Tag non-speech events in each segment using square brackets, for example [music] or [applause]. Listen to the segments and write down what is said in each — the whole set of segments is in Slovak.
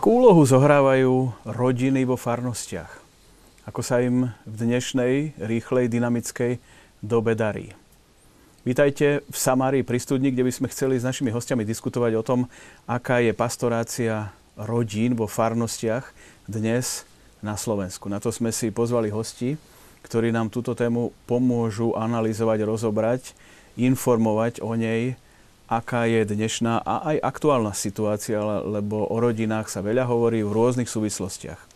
Akú úlohu zohrávajú rodiny vo farnostiach? Ako sa im v dnešnej, rýchlej, dynamickej dobe darí? Vítajte v Samárii pri studni, kde by sme chceli s našimi hostiami diskutovať o tom, aká je pastorácia rodín vo farnostiach dnes na Slovensku. Na to sme si pozvali hosti, ktorí nám túto tému pomôžu analyzovať, rozobrať, informovať o nej, aká je dnešná a aj aktuálna situácia, lebo o rodinách sa veľa hovorí v rôznych súvislostiach.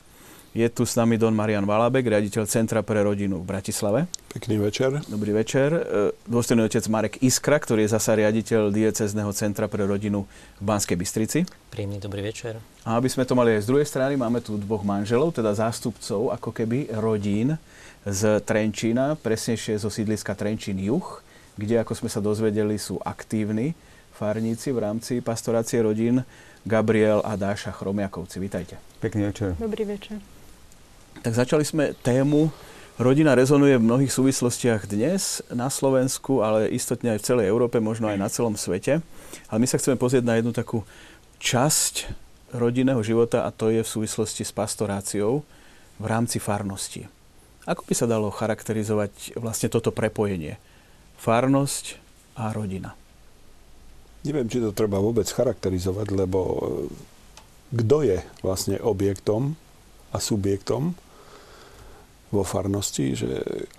Je tu s nami Don Marian Valabek, riaditeľ Centra pre rodinu v Bratislave. Pekný večer. Dobrý večer. E, dôstojný otec Marek Iskra, ktorý je zasa riaditeľ diecezneho Centra pre rodinu v Banskej Bystrici. Príjemný dobrý večer. A aby sme to mali aj z druhej strany, máme tu dvoch manželov, teda zástupcov ako keby rodín z Trenčína, presnejšie zo sídliska Trenčín Juch kde, ako sme sa dozvedeli, sú aktívni farníci v rámci pastorácie rodín Gabriel a Dáša Chromiakovci. Vítajte. Pekný večer. Dobrý večer. Tak začali sme tému Rodina rezonuje v mnohých súvislostiach dnes na Slovensku, ale istotne aj v celej Európe, možno aj na celom svete. Ale my sa chceme pozrieť na jednu takú časť rodinného života a to je v súvislosti s pastoráciou v rámci farnosti. Ako by sa dalo charakterizovať vlastne toto prepojenie? Farnosť a rodina. Neviem, či to treba vôbec charakterizovať, lebo e, kto je vlastne objektom a subjektom vo farnosti, že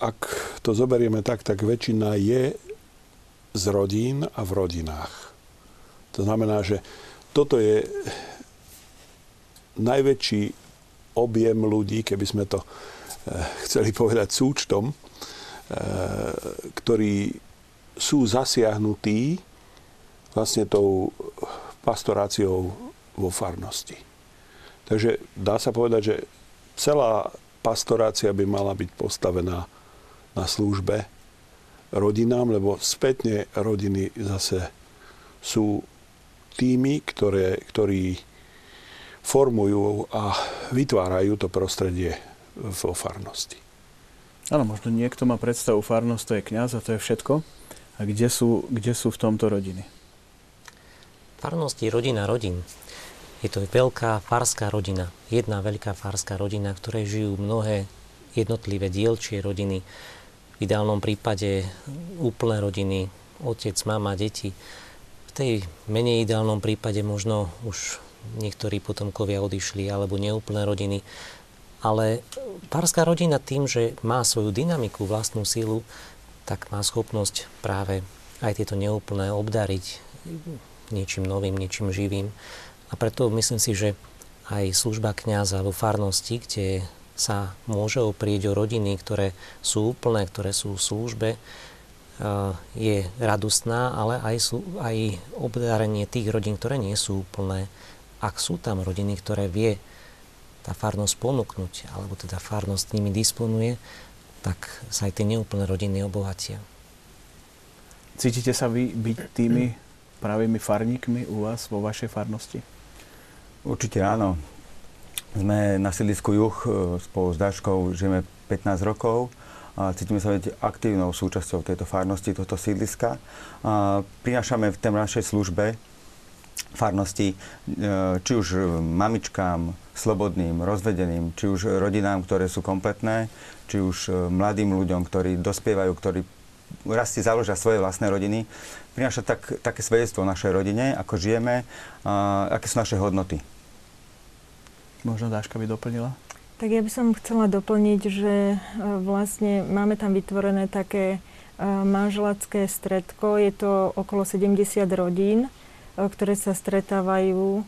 ak to zoberieme tak, tak väčšina je z rodín a v rodinách. To znamená, že toto je najväčší objem ľudí, keby sme to e, chceli povedať súčtom, ktorí sú zasiahnutí vlastne tou pastoráciou vo farnosti. Takže dá sa povedať, že celá pastorácia by mala byť postavená na službe rodinám, lebo spätne rodiny zase sú tými, ktoré, ktorí formujú a vytvárajú to prostredie vo farnosti. Áno, možno niekto má predstavu, farnosť to je kňaz a to je všetko. A kde sú, kde sú v tomto rodiny? Farnosť je rodina rodín. Je to veľká farská rodina. Jedna veľká farská rodina, ktorej žijú mnohé jednotlivé dielčie rodiny. V ideálnom prípade úplné rodiny, otec, mama, deti. V tej menej ideálnom prípade možno už niektorí potomkovia odišli alebo neúplné rodiny ale párska rodina tým, že má svoju dynamiku, vlastnú sílu, tak má schopnosť práve aj tieto neúplné obdariť niečím novým, niečím živým. A preto myslím si, že aj služba kňaza vo farnosti, kde sa môže oprieť o rodiny, ktoré sú úplné, ktoré sú v službe, je radostná, ale aj, sú, aj obdarenie tých rodín, ktoré nie sú úplné. Ak sú tam rodiny, ktoré vie tá farnosť ponúknuť, alebo teda farnosť nimi disponuje, tak sa aj tie neúplné rodiny obohatia. Cítite sa vy byť tými pravými farníkmi u vás vo vašej farnosti? Určite áno. Sme na sídlisku Juh e, spolu s Daškou, žijeme 15 rokov a cítime sa byť aktívnou súčasťou tejto farnosti, tohto sídliska. A prinášame v tej našej službe farnosti, e, či už mamičkám, slobodným, rozvedeným, či už rodinám, ktoré sú kompletné, či už e, mladým ľuďom, ktorí dospievajú, ktorí raz si založia svoje vlastné rodiny, prináša tak, také svedectvo našej rodine, ako žijeme, a aké sú naše hodnoty. Možno Dáška by doplnila? Tak ja by som chcela doplniť, že e, vlastne máme tam vytvorené také manželacké stredko. Je to okolo 70 rodín ktoré sa stretávajú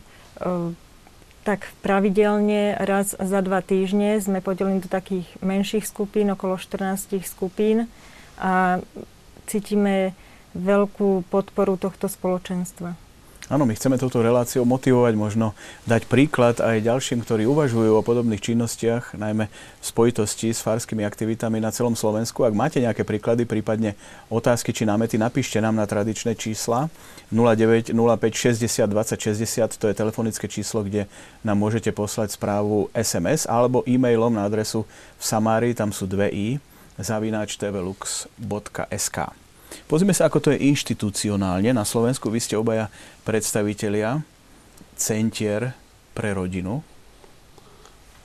tak pravidelne raz za dva týždne. Sme podelení do takých menších skupín, okolo 14 skupín a cítime veľkú podporu tohto spoločenstva. Áno, my chceme touto reláciou motivovať, možno dať príklad aj ďalším, ktorí uvažujú o podobných činnostiach, najmä v spojitosti s farskými aktivitami na celom Slovensku. Ak máte nejaké príklady, prípadne otázky či námety, napíšte nám na tradičné čísla 09 05 60 20 60, to je telefonické číslo, kde nám môžete poslať správu SMS alebo e-mailom na adresu v Samári, tam sú dve i, zavináč tvlux.sk. Pozrime sa, ako to je inštitucionálne na Slovensku. Vy ste obaja predstavitelia centier pre rodinu.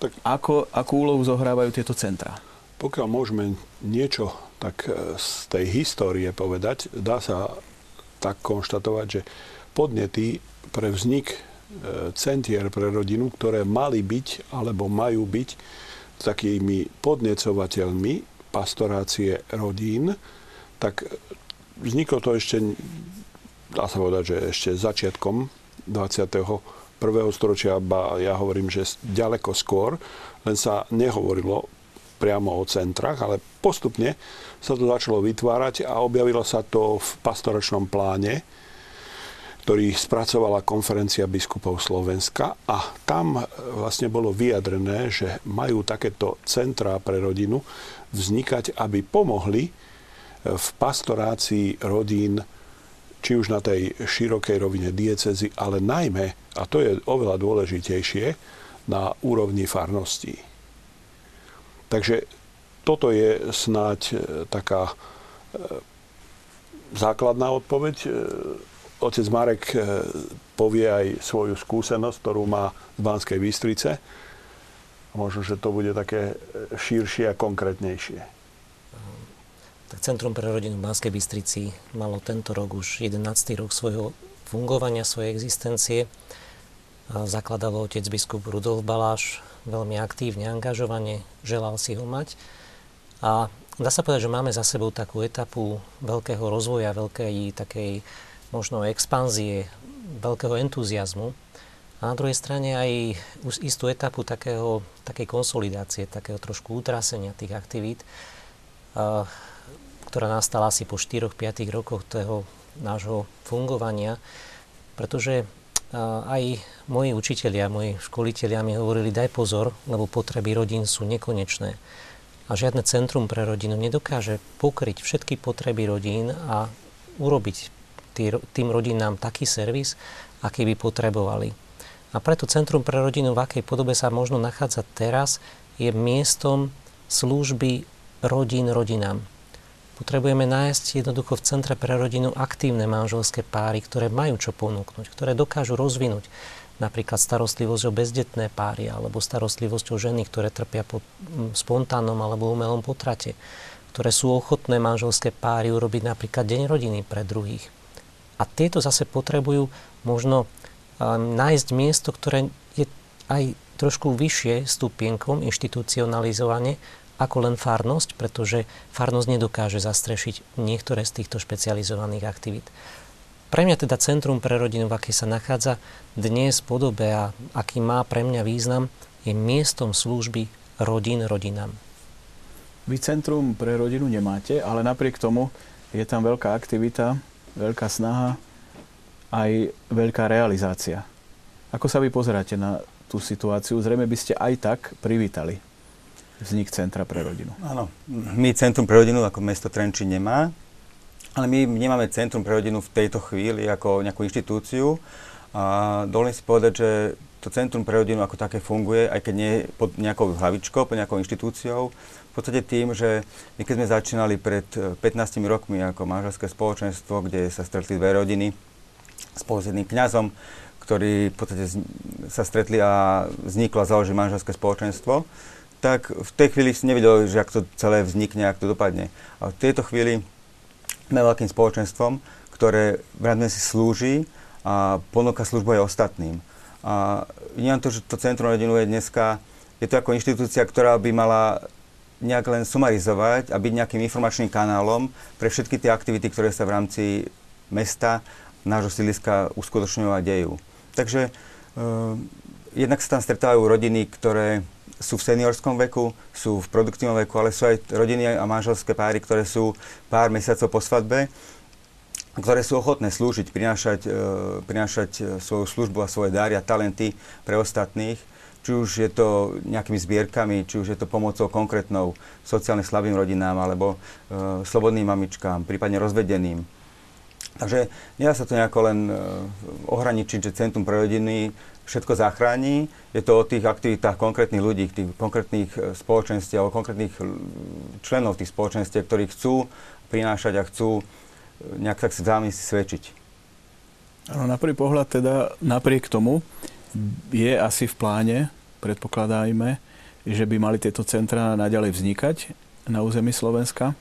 Tak ako, akú úlohu zohrávajú tieto centra? Pokiaľ môžeme niečo tak e, z tej histórie povedať, dá sa tak konštatovať, že podnety pre vznik e, centier pre rodinu, ktoré mali byť alebo majú byť takými podnecovateľmi pastorácie rodín, tak vzniklo to ešte, dá sa povedať, že ešte začiatkom 21. storočia, ba ja hovorím, že ďaleko skôr, len sa nehovorilo priamo o centrách, ale postupne sa to začalo vytvárať a objavilo sa to v pastoračnom pláne, ktorý spracovala konferencia biskupov Slovenska a tam vlastne bolo vyjadrené, že majú takéto centrá pre rodinu vznikať, aby pomohli v pastorácii rodín, či už na tej širokej rovine diecezy, ale najmä, a to je oveľa dôležitejšie, na úrovni farností. Takže toto je snáď e, taká e, základná odpoveď. E, otec Marek povie aj svoju skúsenosť, ktorú má z Banskej Bystrice. Možno, že to bude také širšie a konkrétnejšie. Tak Centrum pre rodinu v Banskej Bystrici malo tento rok už 11. rok svojho fungovania, svojej existencie. Zakladal otec biskup Rudolf Baláš veľmi aktívne, angažovane, želal si ho mať. A dá sa povedať, že máme za sebou takú etapu veľkého rozvoja, veľkej takej možno expanzie, veľkého entuziasmu. A na druhej strane aj istú etapu takého, takej konsolidácie, takého trošku utrasenia tých aktivít ktorá nastala asi po 4-5 rokoch toho nášho fungovania, pretože aj moji učitelia, moji školitelia mi hovorili, daj pozor, lebo potreby rodín sú nekonečné. A žiadne centrum pre rodinu nedokáže pokryť všetky potreby rodín a urobiť tým rodinám taký servis, aký by potrebovali. A preto Centrum pre rodinu, v akej podobe sa možno nachádza teraz, je miestom služby rodín rodinám. Potrebujeme nájsť jednoducho v Centre pre rodinu aktívne manželské páry, ktoré majú čo ponúknuť, ktoré dokážu rozvinúť napríklad starostlivosť o bezdetné páry alebo starostlivosť o ženy, ktoré trpia po spontánnom alebo umelom potrate, ktoré sú ochotné manželské páry urobiť napríklad deň rodiny pre druhých. A tieto zase potrebujú možno nájsť miesto, ktoré je aj trošku vyššie stupienkom inštitucionalizovane ako len farnosť, pretože farnosť nedokáže zastrešiť niektoré z týchto špecializovaných aktivít. Pre mňa teda Centrum pre rodinu, v akej sa nachádza dnes podobe a aký má pre mňa význam, je miestom služby rodín rodinám. Vy Centrum pre rodinu nemáte, ale napriek tomu je tam veľká aktivita, veľká snaha, aj veľká realizácia. Ako sa vy pozeráte na tú situáciu? Zrejme by ste aj tak privítali vznik Centra pre rodinu. Áno, my Centrum pre rodinu ako mesto Trenčín nemá, ale my nemáme Centrum pre rodinu v tejto chvíli ako nejakú inštitúciu. A dovolím si povedať, že to Centrum pre rodinu ako také funguje, aj keď nie pod nejakou hlavičkou, pod nejakou inštitúciou. V podstate tým, že my keď sme začínali pred 15 rokmi ako manželské spoločenstvo, kde sa stretli dve rodiny spolu s jedným kňazom, ktorí v podstate sa stretli a vzniklo a založili manželské spoločenstvo, tak v tej chvíli si nevedel, že ak to celé vznikne, ak to dopadne. A v tejto chvíli sme veľkým spoločenstvom, ktoré v si slúži a ponúka službu aj ostatným. A nie to, že to Centrum rodinu je dneska, je to ako inštitúcia, ktorá by mala nejak len sumarizovať a byť nejakým informačným kanálom pre všetky tie aktivity, ktoré sa v rámci mesta, nášho sídliska uskutočňujú a dejú. Takže uh, jednak sa tam stretávajú rodiny, ktoré sú v seniorskom veku, sú v produktívnom veku, ale sú aj rodiny a manželské páry, ktoré sú pár mesiacov po svadbe, ktoré sú ochotné slúžiť, prinášať, e, prinášať e, svoju službu a svoje dáry a talenty pre ostatných, či už je to nejakými zbierkami, či už je to pomocou konkrétnou sociálne slabým rodinám alebo e, slobodným mamičkám, prípadne rozvedeným. Takže nedá sa to nejako len e, ohraničiť, že Centrum pre rodiny všetko zachráni. Je to o tých aktivitách konkrétnych ľudí, tých konkrétnych e, spoločenstiev, alebo konkrétnych členov tých spoločenstiev, ktorí chcú prinášať a chcú e, nejak tak vzájomne si svedčiť. Áno, na prvý pohľad teda napriek tomu, je asi v pláne, predpokladajme, že by mali tieto centra naďalej vznikať na území Slovenska.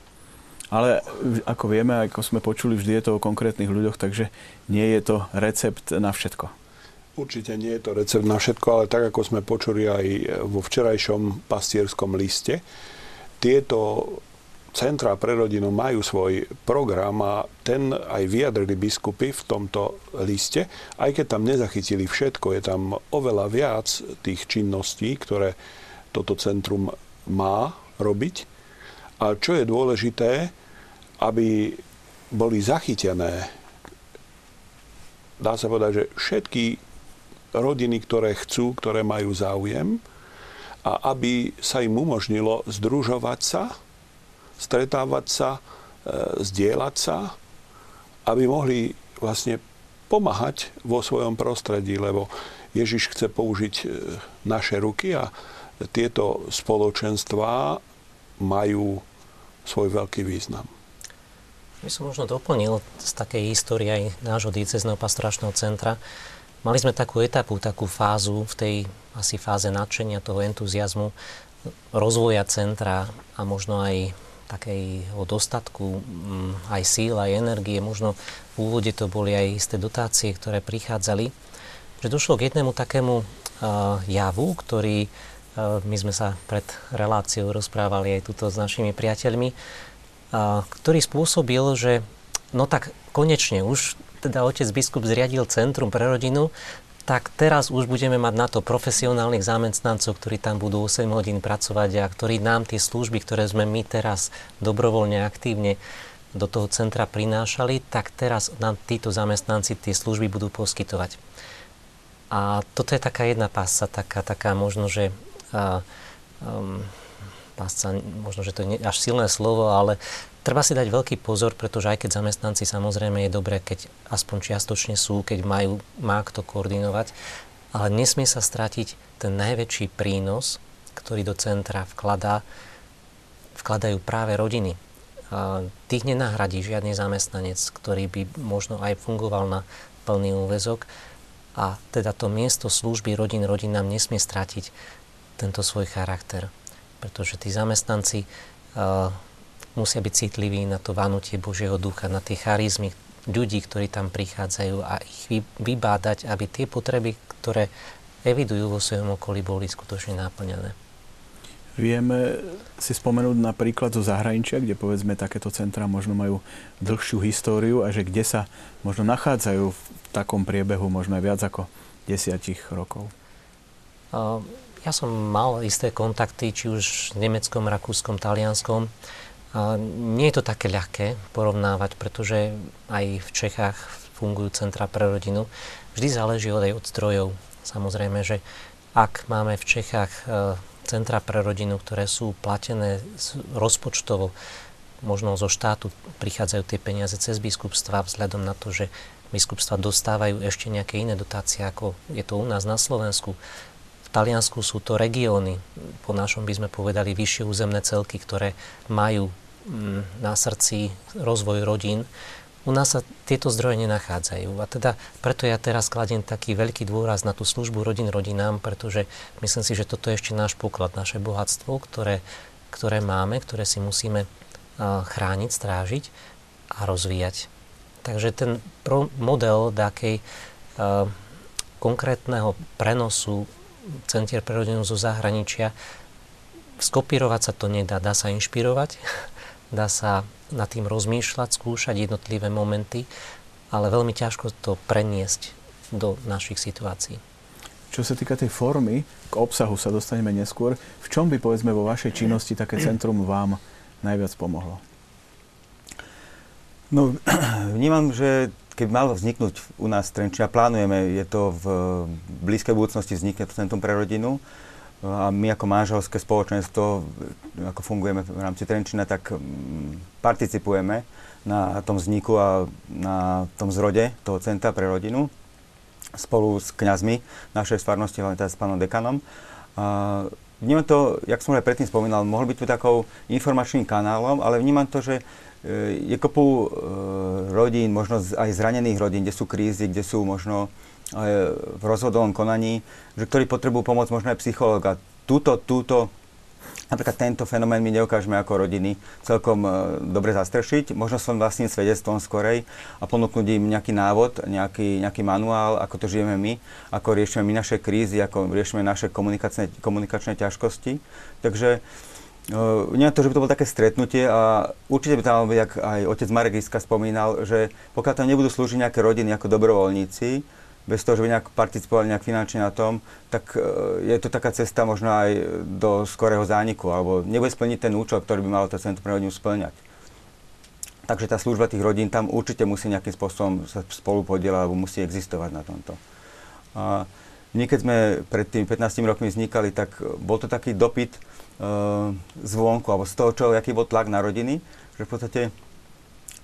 Ale ako vieme, ako sme počuli, vždy je to o konkrétnych ľuďoch, takže nie je to recept na všetko. Určite nie je to recept na všetko, ale tak ako sme počuli aj vo včerajšom pastierskom liste, tieto centra pre rodinu majú svoj program a ten aj vyjadrili biskupy v tomto liste, aj keď tam nezachytili všetko, je tam oveľa viac tých činností, ktoré toto centrum má robiť. A čo je dôležité, aby boli zachytené, dá sa povedať, že všetky rodiny, ktoré chcú, ktoré majú záujem, a aby sa im umožnilo združovať sa, stretávať sa, e, zdieľať sa, aby mohli vlastne pomáhať vo svojom prostredí, lebo Ježiš chce použiť e, naše ruky a tieto spoločenstvá majú svoj veľký význam. My som možno doplnil z takej histórie aj nášho diecezného pastoračného centra. Mali sme takú etapu, takú fázu v tej asi fáze nadšenia, toho entuziasmu, rozvoja centra a možno aj takého dostatku mm, aj síl, aj energie. Možno v úvode to boli aj isté dotácie, ktoré prichádzali. Že došlo k jednému takému uh, javu, ktorý uh, my sme sa pred reláciou rozprávali aj tuto s našimi priateľmi, ktorý spôsobil, že no tak konečne už teda otec biskup zriadil Centrum pre rodinu, tak teraz už budeme mať na to profesionálnych zamestnancov, ktorí tam budú 8 hodín pracovať a ktorí nám tie služby, ktoré sme my teraz dobrovoľne, aktívne do toho centra prinášali, tak teraz nám títo zamestnanci tie služby budú poskytovať. A toto je taká jedna pásca, taká, taká možno, že a, um, pásca, možno, že to je až silné slovo, ale Treba si dať veľký pozor, pretože aj keď zamestnanci samozrejme je dobré, keď aspoň čiastočne sú, keď majú, má kto koordinovať, ale nesmie sa stratiť ten najväčší prínos, ktorý do centra vkladá, vkladajú práve rodiny. A tých nenahradí žiadny zamestnanec, ktorý by možno aj fungoval na plný úvezok a teda to miesto služby rodín rodinám nesmie stratiť tento svoj charakter. Pretože tí zamestnanci uh, musia byť citliví na to vanutie Božieho ducha, na tie charizmy ľudí, ktorí tam prichádzajú a ich vybádať, aby tie potreby, ktoré evidujú vo svojom okolí, boli skutočne náplňané. Vieme si spomenúť napríklad zo zahraničia, kde povedzme takéto centra možno majú dlhšiu históriu a že kde sa možno nachádzajú v takom priebehu možno aj viac ako desiatich rokov? Ja som mal isté kontakty, či už v nemeckom, rakúskom, talianskom. A nie je to také ľahké porovnávať, pretože aj v Čechách fungujú centra pre rodinu. Vždy záleží od aj od zdrojov. Samozrejme, že ak máme v Čechách e, centra pre rodinu, ktoré sú platené rozpočtovo, možno zo štátu prichádzajú tie peniaze cez biskupstva vzhľadom na to, že biskupstva dostávajú ešte nejaké iné dotácie, ako je to u nás na Slovensku. Taliansku sú to regióny, po našom by sme povedali vyššie územné celky, ktoré majú Mm, na srdci rozvoj rodín, u nás sa tieto zdroje nenachádzajú. A teda preto ja teraz kladiem taký veľký dôraz na tú službu rodín rodinám, pretože myslím si, že toto je ešte náš poklad, naše bohatstvo, ktoré, ktoré máme, ktoré si musíme chrániť, strážiť a rozvíjať. Takže ten model takej konkrétneho prenosu centier pre rodinu zo zahraničia skopírovať sa to nedá, dá sa inšpirovať, [laughs] dá sa nad tým rozmýšľať, skúšať jednotlivé momenty, ale veľmi ťažko to preniesť do našich situácií. Čo sa týka tej formy, k obsahu sa dostaneme neskôr. V čom by, povedzme, vo vašej činnosti také centrum vám najviac pomohlo? No, [clears throat] vnímam, že keď malo vzniknúť u nás Trenčia, plánujeme, je to v blízkej budúcnosti vznikne to Centrum pre rodinu, a my ako manželské spoločenstvo, ako fungujeme v rámci Trenčina, tak mm, participujeme na tom vzniku a na tom zrode toho centra pre rodinu spolu s kňazmi našej sfarnosti, hlavne teda s pánom dekanom. A vnímam to, jak som aj predtým spomínal, mohol byť tu takou informačným kanálom, ale vnímam to, že je kopu e, rodín, možno aj zranených rodín, kde sú krízy, kde sú možno v rozhodovom konaní, že ktorí potrebujú pomoc možno aj psychológa. Túto, túto Napríklad tento fenomén my neukážeme ako rodiny celkom dobre zastrešiť. Možno som vlastným svedectvom skorej a ponúknuť im nejaký návod, nejaký, nejaký manuál, ako to žijeme my, ako riešime my naše krízy, ako riešime naše komunikačné, komunikačné ťažkosti. Takže Uh, nie to, že by to bolo také stretnutie a určite by tam mal byť, ak aj otec Marek Iska spomínal, že pokiaľ tam nebudú slúžiť nejaké rodiny ako dobrovoľníci, bez toho, že by nejak participovali nejak finančne na tom, tak e, je to taká cesta možno aj do skorého zániku, alebo nebude splniť ten účel, ktorý by malo to Centrum pre rodinu splňať. Takže tá služba tých rodín tam určite musí nejakým spôsobom sa spolu podielať, alebo musí existovať na tomto. A my keď sme pred tými 15 rokmi vznikali, tak bol to taký dopyt uh, zvonku, alebo z toho, čo, aký bol tlak na rodiny, že v podstate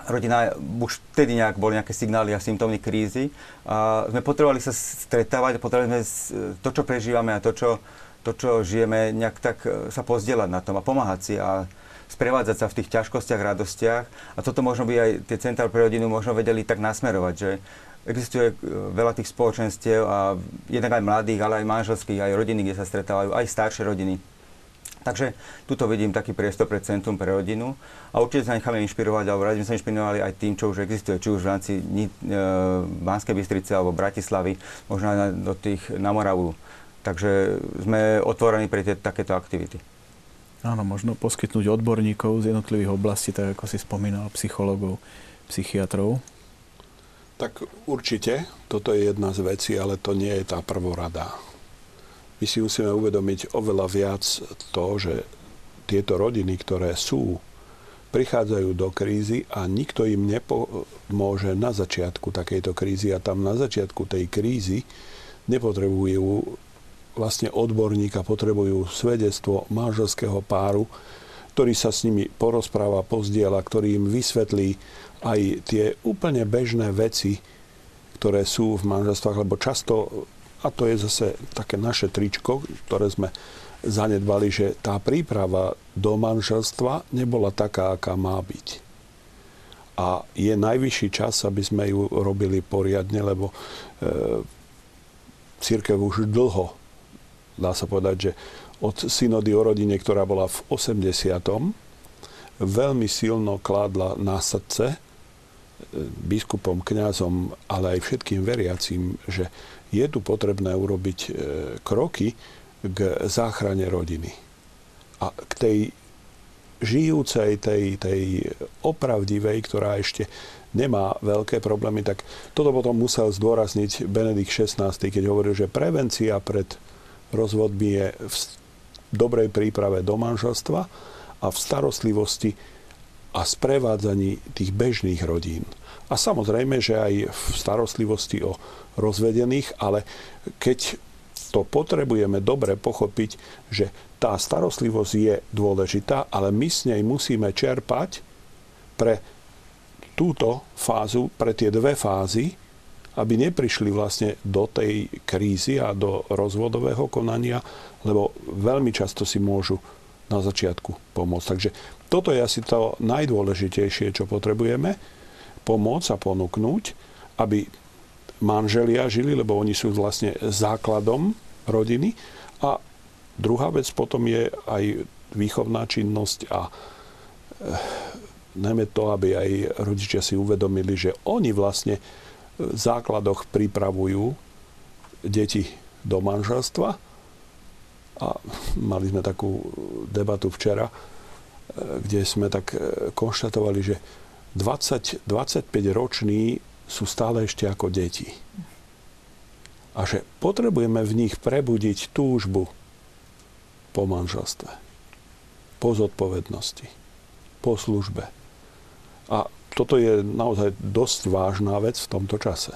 rodina, už vtedy nejak boli nejaké signály a symptómy krízy. A sme potrebovali sa stretávať, potrebovali sme to, čo prežívame a to, čo, to, čo žijeme, nejak tak e, sa pozdieľať na tom a pomáhať si a sprevádzať sa v tých ťažkostiach, radostiach. A toto možno by aj tie centrá pre rodinu možno vedeli tak nasmerovať, že existuje veľa tých spoločenstiev a jednak aj mladých, ale aj manželských, aj rodiny, kde sa stretávajú, aj staršie rodiny Takže tuto vidím taký priestor pre Centrum pre rodinu a určite sa necháme inšpirovať, alebo radi sme sa inšpirovali aj tým, čo už existuje, či už v rámci e, Banskej Bystrice alebo Bratislavy, možno aj na, do tých na Moravu. Takže sme otvorení pre tie, takéto aktivity. Áno, možno poskytnúť odborníkov z jednotlivých oblastí, tak ako si spomínal, psychologov, psychiatrov. Tak určite, toto je jedna z vecí, ale to nie je tá prvorada my si musíme uvedomiť oveľa viac to, že tieto rodiny, ktoré sú, prichádzajú do krízy a nikto im nepomôže na začiatku takejto krízy. A tam na začiatku tej krízy nepotrebujú vlastne odborníka, potrebujú svedectvo manželského páru, ktorý sa s nimi porozpráva, pozdiela, ktorý im vysvetlí aj tie úplne bežné veci, ktoré sú v manželstvách, lebo často a to je zase také naše tričko, ktoré sme zanedbali, že tá príprava do manželstva nebola taká, aká má byť. A je najvyšší čas, aby sme ju robili poriadne, lebo e, církev už dlho, dá sa povedať, že od synody o rodine, ktorá bola v 80. veľmi silno kládla na srdce e, biskupom, kňazom, ale aj všetkým veriacím, že je tu potrebné urobiť e, kroky k záchrane rodiny. A k tej žijúcej, tej, tej opravdivej, ktorá ešte nemá veľké problémy, tak toto potom musel zdôrazniť Benedikt XVI, keď hovoril, že prevencia pred rozvodmi je v dobrej príprave do manželstva a v starostlivosti a sprevádzaní tých bežných rodín. A samozrejme, že aj v starostlivosti o rozvedených, ale keď to potrebujeme dobre pochopiť, že tá starostlivosť je dôležitá, ale my s nej musíme čerpať pre túto fázu, pre tie dve fázy, aby neprišli vlastne do tej krízy a do rozvodového konania, lebo veľmi často si môžu na začiatku pomôcť. Takže toto je asi to najdôležitejšie, čo potrebujeme pomôcť a ponúknuť, aby manželia žili, lebo oni sú vlastne základom rodiny. A druhá vec potom je aj výchovná činnosť a e, najmä to, aby aj rodičia si uvedomili, že oni vlastne v základoch pripravujú deti do manželstva. A mali sme takú debatu včera, e, kde sme tak e, konštatovali, že 20, 25 roční sú stále ešte ako deti. A že potrebujeme v nich prebudiť túžbu po manželstve, po zodpovednosti, po službe. A toto je naozaj dosť vážna vec v tomto čase.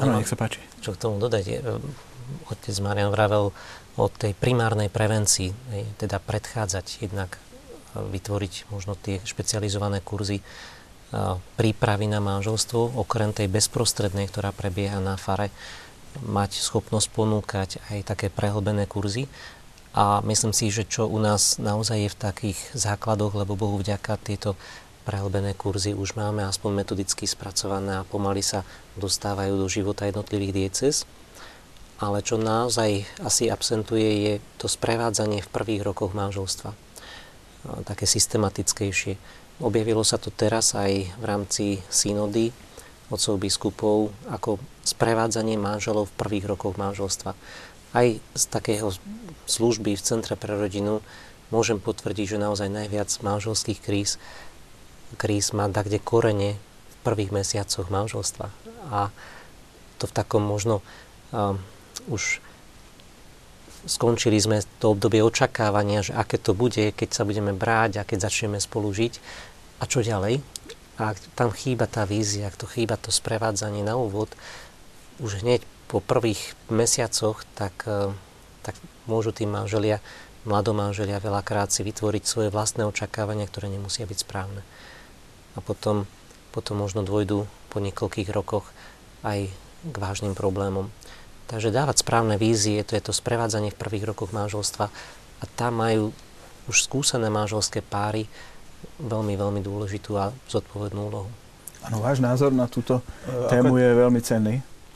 Áno, nech sa páči. Čo k tomu dodať? Otec Marian vravel o tej primárnej prevencii, teda predchádzať jednak vytvoriť možno tie špecializované kurzy prípravy na manželstvo, okrem tej bezprostrednej, ktorá prebieha na fare, mať schopnosť ponúkať aj také prehlbené kurzy. A myslím si, že čo u nás naozaj je v takých základoch, lebo Bohu vďaka tieto prehlbené kurzy už máme aspoň metodicky spracované a pomaly sa dostávajú do života jednotlivých dieces. Ale čo naozaj asi absentuje je to sprevádzanie v prvých rokoch manželstva. Také systematickejšie. Objavilo sa to teraz aj v rámci synody otcov biskupov ako sprevádzanie manželov v prvých rokoch manželstva. Aj z takého služby v Centre pre rodinu môžem potvrdiť, že naozaj najviac manželských kríz kríz má kde korene v prvých mesiacoch manželstva. A to v takom možno um, už skončili sme to obdobie očakávania, že aké to bude, keď sa budeme brať a keď začneme spolu žiť. A čo ďalej? A ak tam chýba tá vízia, ak to chýba to sprevádzanie na úvod, už hneď po prvých mesiacoch, tak, e, tak môžu tí manželia, mladomanželia veľakrát si vytvoriť svoje vlastné očakávania, ktoré nemusia byť správne. A potom, potom možno dôjdu po niekoľkých rokoch aj k vážnym problémom. Takže dávať správne vízie, to je to sprevádzanie v prvých rokoch manželstva a tam majú už skúsené manželské páry veľmi, veľmi dôležitú a zodpovednú úlohu. Áno, váš názor na túto uh, tému ako... je veľmi cenný.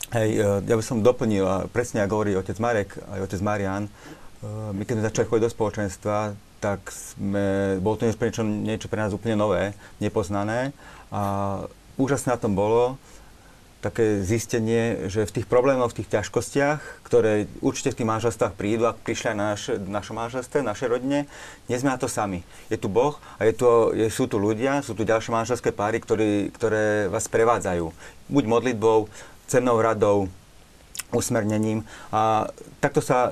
Hej, uh, ja by som doplnil, a presne ako hovorí otec Marek aj otec Marian, uh, my keď sme začali chodiť do spoločenstva, tak sme, bolo to niečo, niečo pre nás úplne nové, nepoznané. A úžasné na tom bolo, také zistenie, že v tých problémoch, v tých ťažkostiach, ktoré určite v tých manželstvách prídu, ak prišli aj na naše, našom manželstve, našej rodine, nie sme na to sami. Je tu Boh a je tu, je, sú tu ľudia, sú tu ďalšie manželské páry, ktorí, ktoré vás prevádzajú. Buď modlitbou, cennou radou, usmernením. A takto sa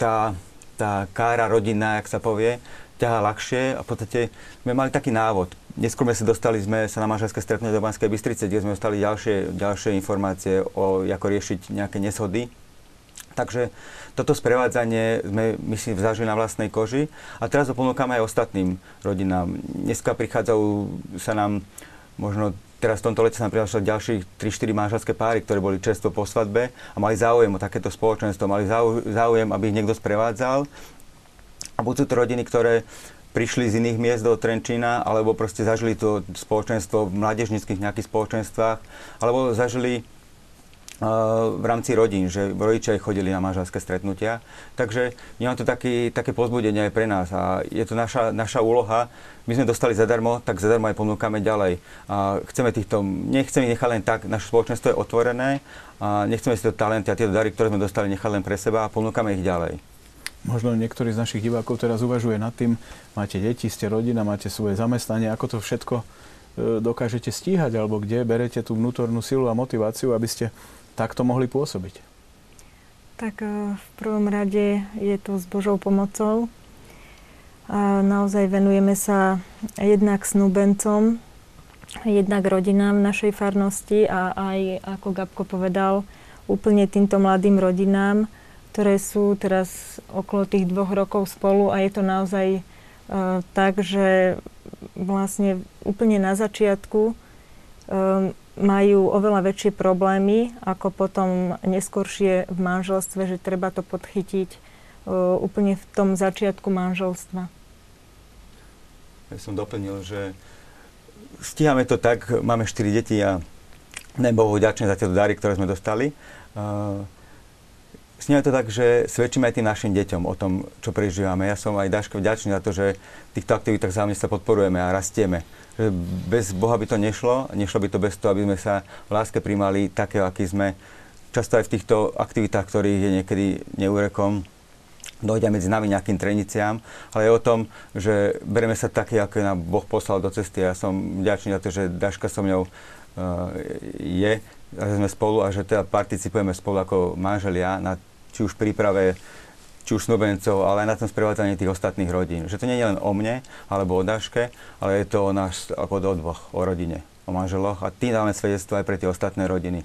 tá, tá kára rodina, jak sa povie, ťahá ľahšie a v podstate sme mali taký návod. Neskôr sme sa dostali sme sa na manželské stretnutie do Banskej Bystrice, kde sme dostali ďalšie, ďalšie informácie o ako riešiť nejaké neshody. Takže toto sprevádzanie sme, myslím, zažili na vlastnej koži a teraz ho ponúkame aj ostatným rodinám. Dneska prichádzajú sa nám možno teraz v tomto lete sa prišli ďalších 3-4 manželské páry, ktoré boli čerstvo po svadbe a mali záujem o takéto spoločenstvo, mali záujem, aby ich niekto sprevádzal. A budú to rodiny, ktoré prišli z iných miest do Trenčína, alebo proste zažili to spoločenstvo v mládežnických nejakých spoločenstvách, alebo zažili uh, v rámci rodín, že rodičia chodili na manželské stretnutia. Takže nemám to taký, také pozbudenie aj pre nás a je to naša, naša úloha. My sme dostali zadarmo, tak zadarmo aj ponúkame ďalej. A chceme týchto, nechceme ich nechať len tak, naše spoločenstvo je otvorené a nechceme si to talenty a tie dary, ktoré sme dostali, nechať len pre seba a ponúkame ich ďalej. Možno niektorí z našich divákov teraz uvažuje nad tým, máte deti, ste rodina, máte svoje zamestnanie, ako to všetko e, dokážete stíhať, alebo kde berete tú vnútornú silu a motiváciu, aby ste takto mohli pôsobiť? Tak e, v prvom rade je to s Božou pomocou. A naozaj venujeme sa jednak snúbencom, jednak rodinám našej farnosti a aj, ako Gabko povedal, úplne týmto mladým rodinám, ktoré sú teraz okolo tých dvoch rokov spolu a je to naozaj uh, tak, že vlastne úplne na začiatku um, majú oveľa väčšie problémy ako potom neskôršie v manželstve, že treba to podchytiť uh, úplne v tom začiatku manželstva. Ja som doplnil, že stíhame to tak, máme 4 deti a nebohu ďačne za tie dary, ktoré sme dostali. Uh, Sníva to tak, že svedčíme aj tým našim deťom o tom, čo prežívame. Ja som aj Daško vďačný za to, že v týchto aktivitách zájomne sa podporujeme a rastieme. Že bez Boha by to nešlo, nešlo by to bez toho, aby sme sa v láske príjmali také, aký sme. Často aj v týchto aktivitách, ktorých je niekedy neúrekom, dojde medzi nami nejakým treniciám, ale je o tom, že bereme sa také, ako nám Boh poslal do cesty. Ja som vďačný za to, že Daška so mňou uh, je, že sme spolu a že teda participujeme spolu ako manželia na či už príprave či už snúbencov, ale aj na tom sprevádzaní tých ostatných rodín. Že to nie je len o mne, alebo o Daške, ale je to o nás, ako o dvoch, o rodine, o manželoch a tým dáme svedectvo aj pre tie ostatné rodiny.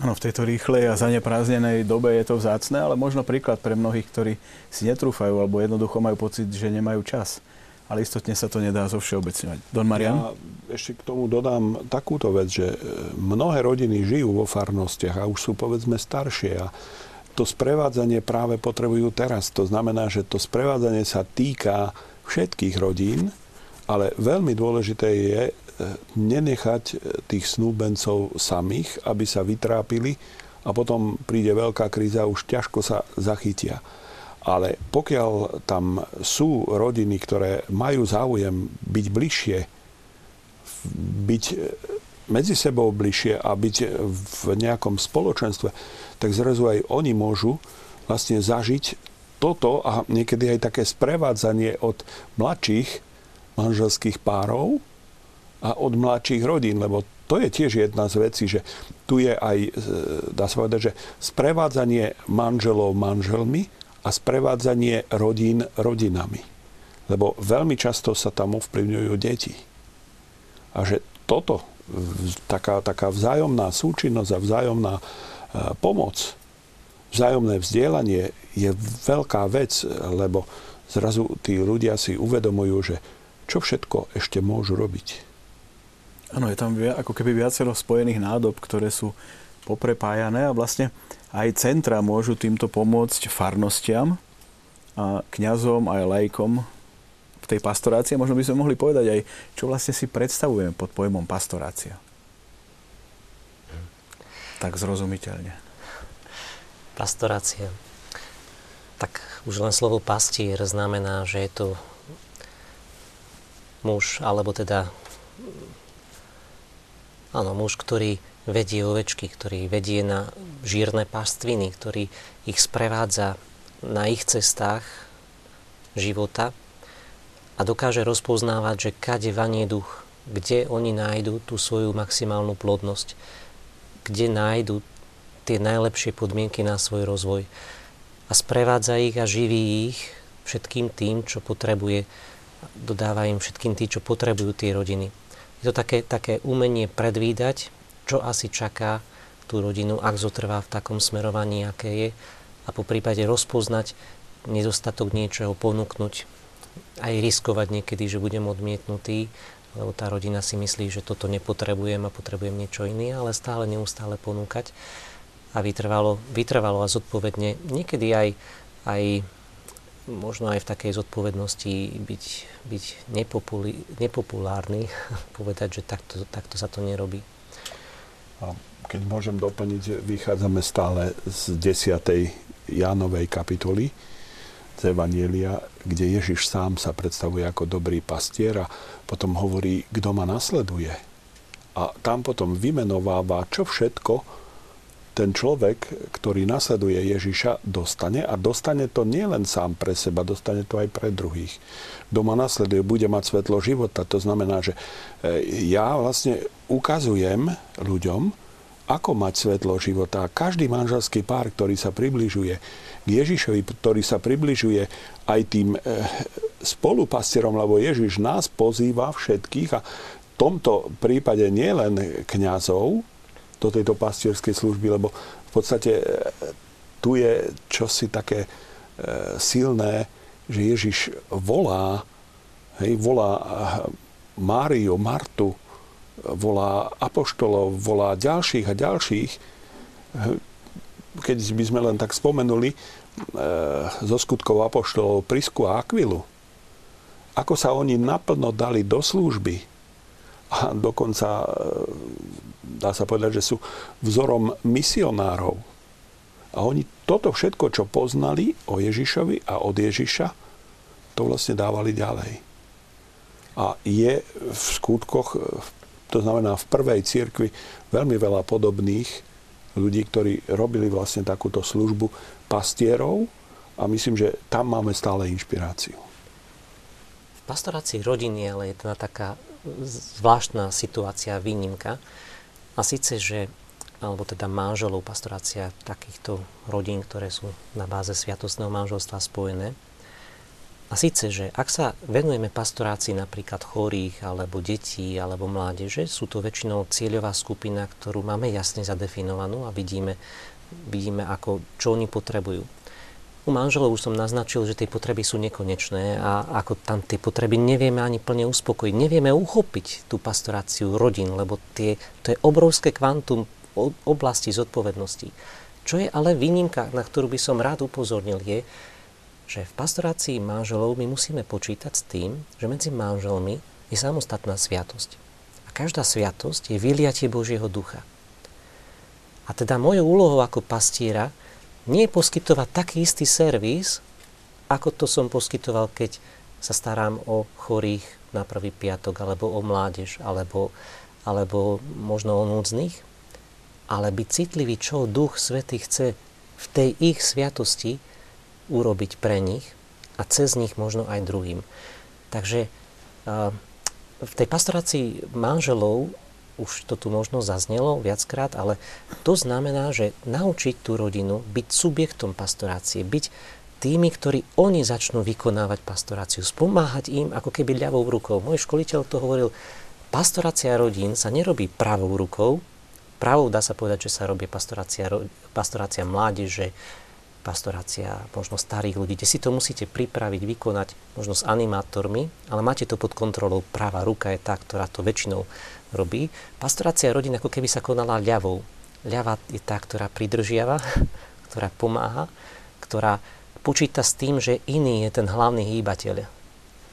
Áno, v tejto rýchlej a zanepráznenej dobe je to vzácne, ale možno príklad pre mnohých, ktorí si netrúfajú alebo jednoducho majú pocit, že nemajú čas. Ale istotne sa to nedá zo všeobecňovať. Don Marian? Ja ešte k tomu dodám takúto vec, že mnohé rodiny žijú vo farnostiach a už sú povedzme staršie a to sprevádzanie práve potrebujú teraz. To znamená, že to sprevádzanie sa týka všetkých rodín Ale veľmi dôležité je e, nenechať e, tých snúbencov samých, aby sa vytrápili a potom príde veľká kríza už ťažko sa zachytia. Ale pokiaľ tam sú rodiny, ktoré majú záujem byť bližšie, byť medzi sebou bližšie a byť v nejakom spoločenstve, tak zrazu aj oni môžu vlastne zažiť toto a niekedy aj také sprevádzanie od mladších manželských párov a od mladších rodín, lebo to je tiež jedna z vecí, že tu je aj, e, dá sa povedať, že sprevádzanie manželov manželmi a sprevádzanie rodín rodinami. Lebo veľmi často sa tam ovplyvňujú deti. A že toto, taká, taká vzájomná súčinnosť a vzájomná e, pomoc, vzájomné vzdielanie je veľká vec, lebo zrazu tí ľudia si uvedomujú, že čo všetko ešte môžu robiť. Áno, je tam ako keby viacero spojených nádob, ktoré sú poprepájané a vlastne aj centra môžu týmto pomôcť farnostiam a kňazom aj lajkom v tej pastorácii. Možno by sme mohli povedať aj, čo vlastne si predstavujeme pod pojmom pastorácia. Tak zrozumiteľne. Pastorácia. Tak už len slovo pastier znamená, že je to muž, alebo teda áno, muž, ktorý vedie ovečky, ktorý vedie na žírne pastviny, ktorý ich sprevádza na ich cestách života a dokáže rozpoznávať, že kade vanie duch, kde oni nájdu tú svoju maximálnu plodnosť, kde nájdu tie najlepšie podmienky na svoj rozvoj a sprevádza ich a živí ich všetkým tým, čo potrebuje, dodáva im všetkým tým, čo potrebujú tie rodiny. Je to také, také umenie predvídať, čo asi čaká tú rodinu, ak zotrvá v takom smerovaní, aké je, a po prípade rozpoznať nedostatok niečoho, ponúknuť, aj riskovať niekedy, že budem odmietnutý, lebo tá rodina si myslí, že toto nepotrebujem a potrebujem niečo iné, ale stále neustále ponúkať a vytrvalo, vytrvalo a zodpovedne, niekedy aj, aj možno aj v takej zodpovednosti byť, byť nepopulárny, [laughs] povedať, že takto, takto sa to nerobí. A keď môžem doplniť, vychádzame stále z 10. Jánovej kapitoly z Evanielia, kde Ježiš sám sa predstavuje ako dobrý pastier a potom hovorí, kto ma nasleduje. A tam potom vymenováva, čo všetko ten človek, ktorý nasleduje Ježiša, dostane a dostane to nielen sám pre seba, dostane to aj pre druhých. Kto ma nasleduje, bude mať svetlo života. To znamená, že e, ja vlastne ukazujem ľuďom, ako mať svetlo života. A každý manželský pár, ktorý sa približuje k Ježišovi, ktorý sa približuje aj tým e, spolupastierom, lebo Ježiš nás pozýva všetkých a v tomto prípade nielen kňazov, do tejto pastierskej služby, lebo v podstate e, tu je čosi také e, silné, že Ježiš volá, hej, volá e, Máriu, Martu, volá apoštolov, volá ďalších a ďalších. Keď by sme len tak spomenuli zo skutkov apoštolov Prisku a Akvilu, ako sa oni naplno dali do služby a dokonca dá sa povedať, že sú vzorom misionárov. A oni toto všetko, čo poznali o Ježišovi a od Ježiša, to vlastne dávali ďalej. A je v skutkoch, to znamená v prvej cirkvi, veľmi veľa podobných ľudí, ktorí robili vlastne takúto službu pastierov a myslím, že tam máme stále inšpiráciu. V pastorácii rodiny ale je teda taká zvláštna situácia, výnimka, a síce, že alebo teda manželov, pastorácia takýchto rodín, ktoré sú na báze sviatostného manželstva spojené. A síce, že ak sa venujeme pastorácii napríklad chorých, alebo detí, alebo mládeže, sú to väčšinou cieľová skupina, ktorú máme jasne zadefinovanú a vidíme, vidíme ako, čo oni potrebujú. U manželov už som naznačil, že tie potreby sú nekonečné a ako tam tie potreby nevieme ani plne uspokojiť. Nevieme uchopiť tú pastoráciu rodín, lebo tie, to je obrovské kvantum oblasti zodpovedností. Čo je ale výnimka, na ktorú by som rád upozornil, je, že v pastorácii manželov my musíme počítať s tým, že medzi manželmi je samostatná sviatosť. A každá sviatosť je vyliatie Božieho ducha. A teda mojou úlohou ako pastiera nie poskytovať taký istý servis, ako to som poskytoval, keď sa starám o chorých na prvý piatok, alebo o mládež, alebo, alebo možno o núdznych, ale byť citlivý, čo Duch Svetý chce v tej ich sviatosti urobiť pre nich a cez nich možno aj druhým. Takže v tej pastorácii manželov už to tu možno zaznelo viackrát, ale to znamená, že naučiť tú rodinu byť subjektom pastorácie, byť tými, ktorí oni začnú vykonávať pastoráciu, spomáhať im ako keby ľavou rukou. Môj školiteľ to hovoril, pastorácia rodín sa nerobí pravou rukou, pravou dá sa povedať, že sa robí pastorácia, pastorácia mládeže, pastorácia možno starých ľudí, kde si to musíte pripraviť, vykonať možno s animátormi, ale máte to pod kontrolou. Práva ruka je tá, ktorá to väčšinou robí. Pastorácia rodín ako keby sa konala ľavou. Ľava je tá, ktorá pridržiava, [laughs] ktorá pomáha, ktorá počíta s tým, že iný je ten hlavný hýbateľ.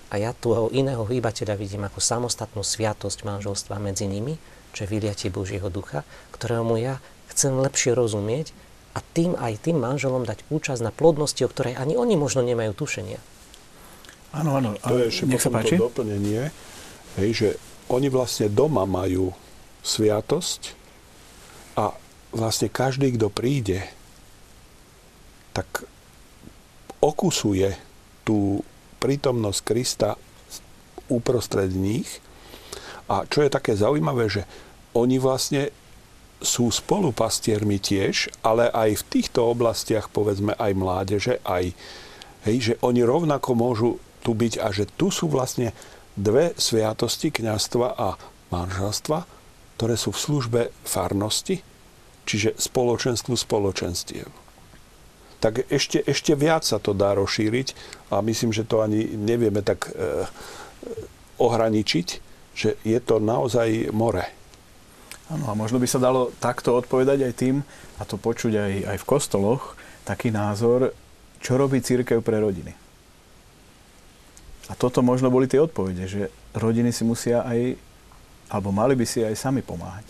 A ja toho iného hýbateľa vidím ako samostatnú sviatosť manželstva medzi nimi, čo je vyliatie Božieho ducha, ktorému ja chcem lepšie rozumieť a tým aj tým manželom dať účasť na plodnosti, o ktorej ani oni možno nemajú tušenia. Áno, áno. To je ešte nech sa páči. To doplnenie, hej, že oni vlastne doma majú sviatosť a vlastne každý, kto príde, tak okusuje tú prítomnosť Krista uprostred nich. A čo je také zaujímavé, že oni vlastne sú spolupastiermi tiež, ale aj v týchto oblastiach, povedzme aj mládeže, aj, hej, že oni rovnako môžu tu byť a že tu sú vlastne dve sviatosti kňastva a manželstva, ktoré sú v službe farnosti, čiže spoločenstvu spoločenstiev. Tak ešte, ešte viac sa to dá rozšíriť a myslím, že to ani nevieme tak e, ohraničiť, že je to naozaj more. Áno, a možno by sa dalo takto odpovedať aj tým, a to počuť aj, aj v kostoloch, taký názor, čo robí církev pre rodiny. A toto možno boli tie odpovede, že rodiny si musia aj, alebo mali by si aj sami pomáhať.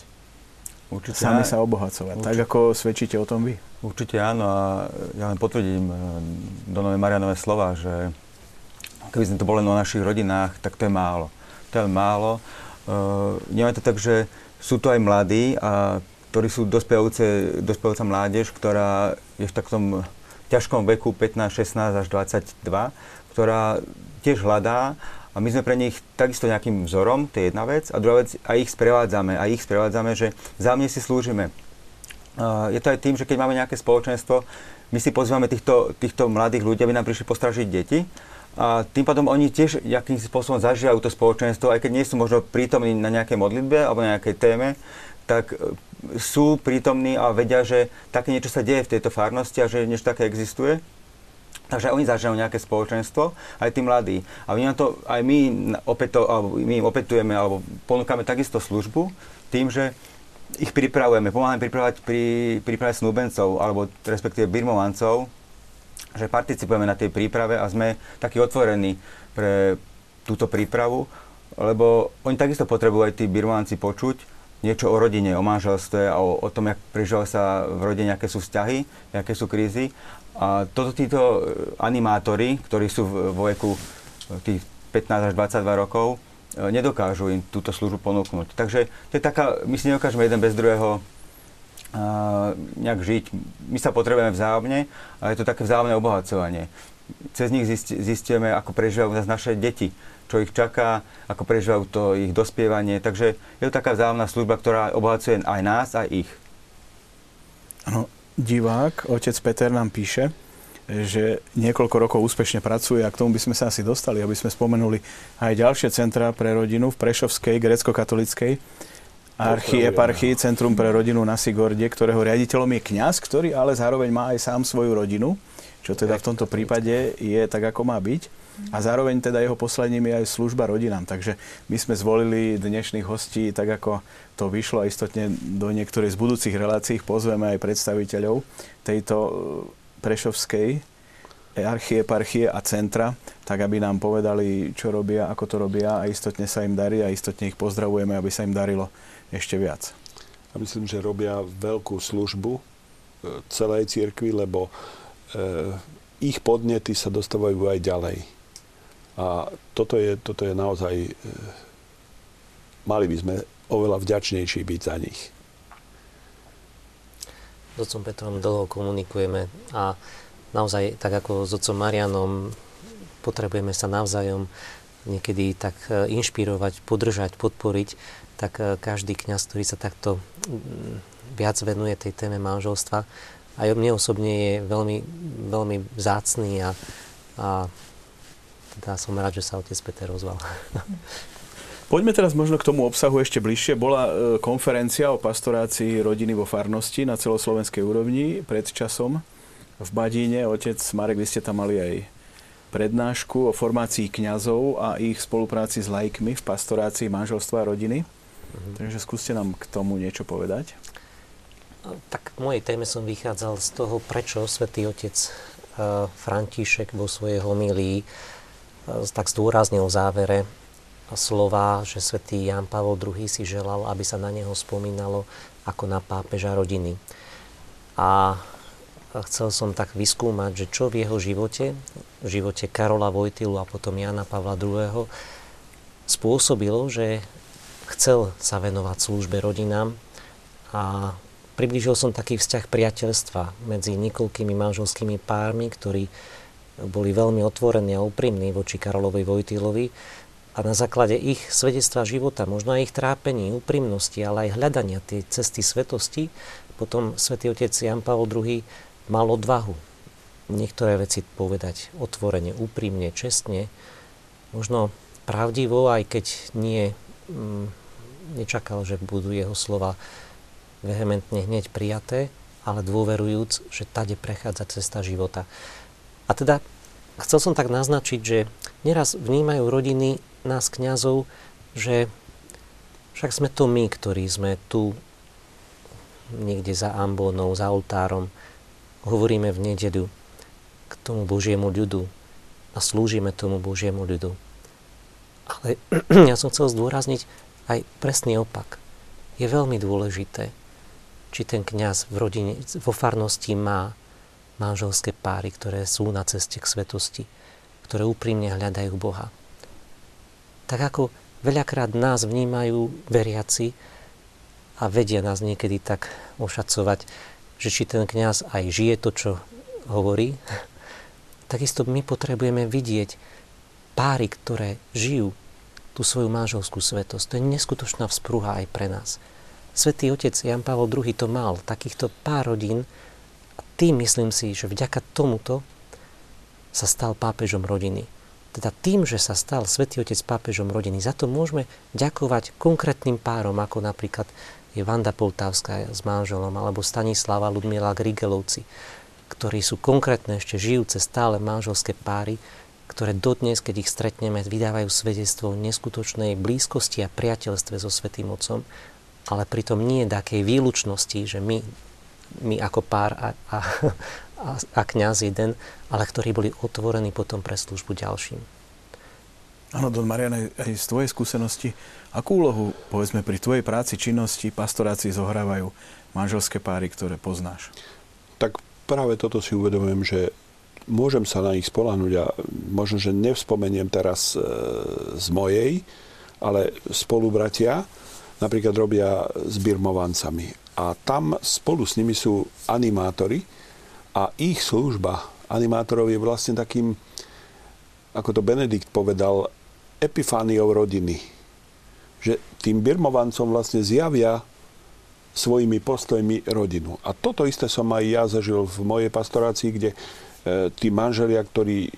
Určite sami sa obohacovať, určite. tak ako svedčíte o tom vy. Určite áno a ja len potvrdím eh, do Nové Marianové slova, že keby sme to boli o našich rodinách, tak to je málo. To je málo. Uh, nie je to tak, že sú to aj mladí, a, ktorí sú dospievajúca mládež, ktorá je v takom ťažkom veku 15, 16 až 22, ktorá tiež hľadá a my sme pre nich takisto nejakým vzorom, to je jedna vec. A druhá vec, a ich sprevádzame, a ich sprevádzame, že mne si slúžime. Uh, je to aj tým, že keď máme nejaké spoločenstvo, my si pozývame týchto, týchto mladých ľudí, aby nám prišli postražiť deti a tým pádom oni tiež nejakým spôsobom zažívajú to spoločenstvo, aj keď nie sú možno prítomní na nejakej modlitbe alebo na nejakej téme, tak e, sú prítomní a vedia, že také niečo sa deje v tejto farnosti a že niečo také existuje. Takže oni zažívajú nejaké spoločenstvo, aj tí mladí. A my, to, aj my, opäto, alebo my im opetujeme alebo ponúkame takisto službu tým, že ich pripravujeme, pomáhame pripravať pri príprave snúbencov alebo respektíve birmovancov že participujeme na tej príprave a sme takí otvorení pre túto prípravu, lebo oni takisto potrebujú aj tí birmánci počuť niečo o rodine, o manželstve a o, o tom, jak prežívajú sa v rodine, aké sú vzťahy, aké sú krízy. A toto títo e, animátori, ktorí sú vo veku e, tých 15 až 22 rokov, e, nedokážu im túto službu ponúknuť. Takže to je taká, my si nedokážeme jeden bez druhého nejak žiť. My sa potrebujeme vzájomne a je to také vzájomné obohacovanie. Cez nich zistíme, ako prežívajú nás naše deti, čo ich čaká, ako prežívajú to ich dospievanie. Takže je to taká vzájomná služba, ktorá obohacuje aj nás, aj ich. Ano, divák, otec Peter nám píše, že niekoľko rokov úspešne pracuje a k tomu by sme sa asi dostali, aby sme spomenuli aj ďalšie centra pre rodinu v Prešovskej, grecko-katolickej archieparchii Centrum pre rodinu na Sigorde, ktorého riaditeľom je kňaz, ktorý ale zároveň má aj sám svoju rodinu, čo teda v tomto prípade je tak, ako má byť. A zároveň teda jeho posledním je aj služba rodinám. Takže my sme zvolili dnešných hostí tak, ako to vyšlo a istotne do niektorej z budúcich relácií pozveme aj predstaviteľov tejto e, prešovskej archieparchie a centra, tak aby nám povedali, čo robia, ako to robia a istotne sa im darí a istotne ich pozdravujeme, aby sa im darilo ešte viac. A myslím, že robia veľkú službu e, celej cirkvi, lebo e, ich podnety sa dostávajú aj ďalej. A toto je, toto je naozaj... E, mali by sme oveľa vďačnejší byť za nich. S otcom Petrom dlho komunikujeme a naozaj tak ako s otcom Marianom potrebujeme sa navzájom niekedy tak e, inšpirovať, podržať, podporiť, tak e, každý kňaz, ktorý sa takto viac venuje tej téme manželstva, aj mne osobne je veľmi, veľmi vzácný a, a teda som rád, že sa otec Peter ozval. [laughs] Poďme teraz možno k tomu obsahu ešte bližšie. Bola e, konferencia o pastorácii rodiny vo farnosti na celoslovenskej úrovni pred časom v Badíne. Otec Marek, vy ste tam mali aj prednášku o formácii kňazov a ich spolupráci s laikmi v pastorácii manželstva a rodiny. Mhm. Takže skúste nám k tomu niečo povedať. Tak v mojej téme som vychádzal z toho, prečo svätý otec e, František vo svojej homílii e, tak zdôraznil v závere slova, že svätý Jan Pavol II si želal, aby sa na neho spomínalo ako na pápeža rodiny. A chcel som tak vyskúmať, že čo v jeho živote, v živote Karola Vojtilu a potom Jana Pavla II. spôsobilo, že chcel sa venovať službe rodinám a priblížil som taký vzťah priateľstva medzi niekoľkými manželskými pármi, ktorí boli veľmi otvorení a úprimní voči Karolovi Vojtilovi a na základe ich svedectva života, možno aj ich trápení, úprimnosti, ale aj hľadania tej cesty svetosti, potom svätý otec Jan Pavel II mal odvahu niektoré veci povedať otvorene, úprimne, čestne, možno pravdivo, aj keď nie, mm, nečakal, že budú jeho slova vehementne hneď prijaté, ale dôverujúc, že tade prechádza cesta života. A teda chcel som tak naznačiť, že neraz vnímajú rodiny nás kňazov, že však sme to my, ktorí sme tu niekde za ambónou, za oltárom, hovoríme v nedeľu k tomu Božiemu ľudu a slúžime tomu Božiemu ľudu. Ale [clears throat] ja som chcel zdôrazniť aj presný opak. Je veľmi dôležité, či ten kňaz v rodine, vo farnosti má manželské páry, ktoré sú na ceste k svetosti, ktoré úprimne hľadajú Boha. Tak ako veľakrát nás vnímajú veriaci a vedia nás niekedy tak ošacovať, že či ten kňaz aj žije to, čo hovorí, takisto my potrebujeme vidieť páry, ktoré žijú tú svoju manželskú svetosť. To je neskutočná vzprúha aj pre nás. Svetý otec Jan Pavel II to mal, takýchto pár rodín, tým myslím si, že vďaka tomuto sa stal pápežom rodiny. Teda tým, že sa stal Svetý Otec pápežom rodiny, za to môžeme ďakovať konkrétnym párom, ako napríklad je Vanda Poltávska s manželom, alebo Stanislava Ludmila Grigelovci, ktorí sú konkrétne ešte žijúce stále manželské páry, ktoré dodnes, keď ich stretneme, vydávajú svedectvo o neskutočnej blízkosti a priateľstve so Svetým Otcom, ale pritom nie takej výlučnosti, že my, my ako pár a, a, [laughs] a, a kniaz jeden, ale ktorí boli otvorení potom pre službu ďalším. Áno, Don Marian, aj, aj z tvojej skúsenosti, akú úlohu, povedzme, pri tvojej práci, činnosti, pastorácii zohrávajú manželské páry, ktoré poznáš? Tak práve toto si uvedomujem, že môžem sa na nich spolahnuť a možno, že nevspomeniem teraz e, z mojej, ale spolubratia napríklad robia s birmovancami. A tam spolu s nimi sú animátori a ich služba animátorov je vlastne takým, ako to Benedikt povedal, epifániou rodiny. Že tým birmovancom vlastne zjavia svojimi postojmi rodinu. A toto isté som aj ja zažil v mojej pastorácii, kde tí manželia, ktorí e,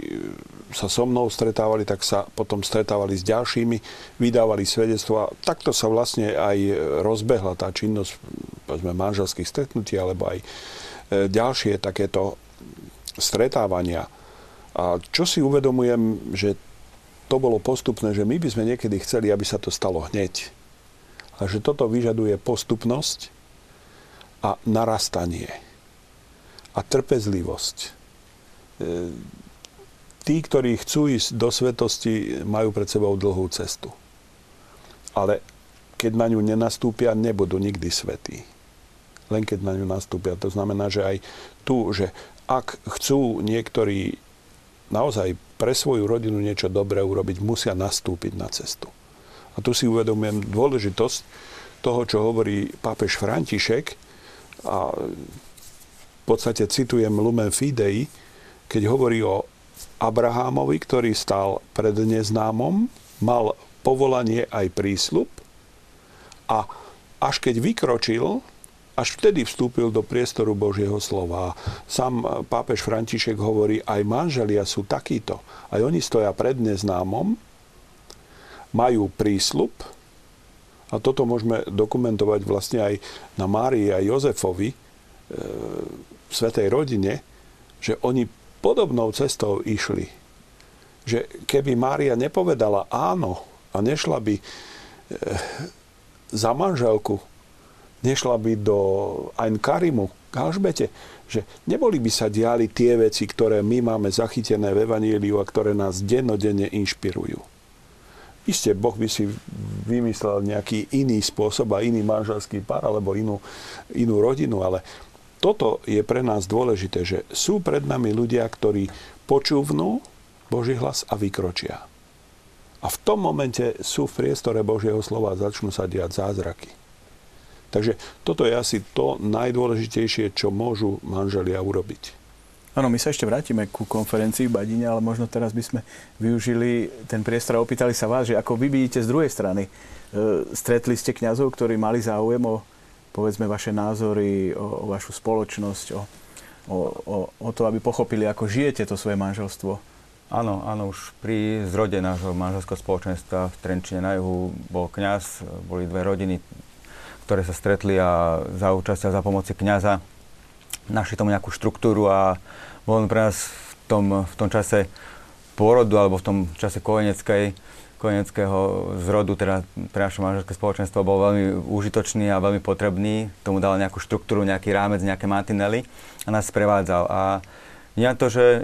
sa so mnou stretávali, tak sa potom stretávali s ďalšími, vydávali svedectvo a takto sa vlastne aj rozbehla tá činnosť povedzme, manželských stretnutí alebo aj e, ďalšie takéto stretávania. A čo si uvedomujem, že to bolo postupné, že my by sme niekedy chceli, aby sa to stalo hneď. A že toto vyžaduje postupnosť a narastanie a trpezlivosť. E, tí, ktorí chcú ísť do svetosti, majú pred sebou dlhú cestu. Ale keď na ňu nenastúpia, nebudú nikdy svetí. Len keď na ňu nastúpia. To znamená, že aj tu, že ak chcú niektorí naozaj pre svoju rodinu niečo dobré urobiť, musia nastúpiť na cestu. A tu si uvedomujem dôležitosť toho, čo hovorí pápež František a v podstate citujem Lumen Fidei, keď hovorí o Abrahámovi, ktorý stal pred neznámom, mal povolanie aj prísľub a až keď vykročil, až vtedy vstúpil do priestoru Božieho slova. Sám pápež František hovorí, aj manželia sú takíto. Aj oni stoja pred neznámom, majú prísľub, a toto môžeme dokumentovať vlastne aj na Márii a Jozefovi, e, Svetej rodine, že oni podobnou cestou išli. Že keby Mária nepovedala áno a nešla by e, za manželku nešla by do Ain Karimu, Alžbete, že neboli by sa diali tie veci, ktoré my máme zachytené v Evaníliu a ktoré nás dennodenne inšpirujú. Isté, Boh by si vymyslel nejaký iný spôsob a iný manželský pár alebo inú, inú rodinu, ale toto je pre nás dôležité, že sú pred nami ľudia, ktorí počúvnú Boží hlas a vykročia. A v tom momente sú v priestore Božieho slova a začnú sa diať zázraky. Takže toto je asi to najdôležitejšie, čo môžu manželia urobiť. Áno, my sa ešte vrátime ku konferencii v Badine, ale možno teraz by sme využili ten priestor a opýtali sa vás, že ako vy vidíte z druhej strany. E, stretli ste kňazov, ktorí mali záujem o, povedzme, vaše názory, o, o vašu spoločnosť, o, o, o, o to, aby pochopili, ako žijete to svoje manželstvo? Áno, áno, už pri zrode nášho manželského spoločenstva v Trenčine na juhu bol kňaz, boli dve rodiny, ktoré sa stretli a za účasť a za pomoci kňaza našli tomu nejakú štruktúru a bol pre nás v tom, v tom čase pôrodu alebo v tom čase kojeneckej, kojeneckého zrodu, teda naše manželské spoločenstvo bol veľmi užitočný a veľmi potrebný. Tomu dal nejakú štruktúru, nejaký rámec, nejaké mantinely a nás prevádzal. A nie to, že e,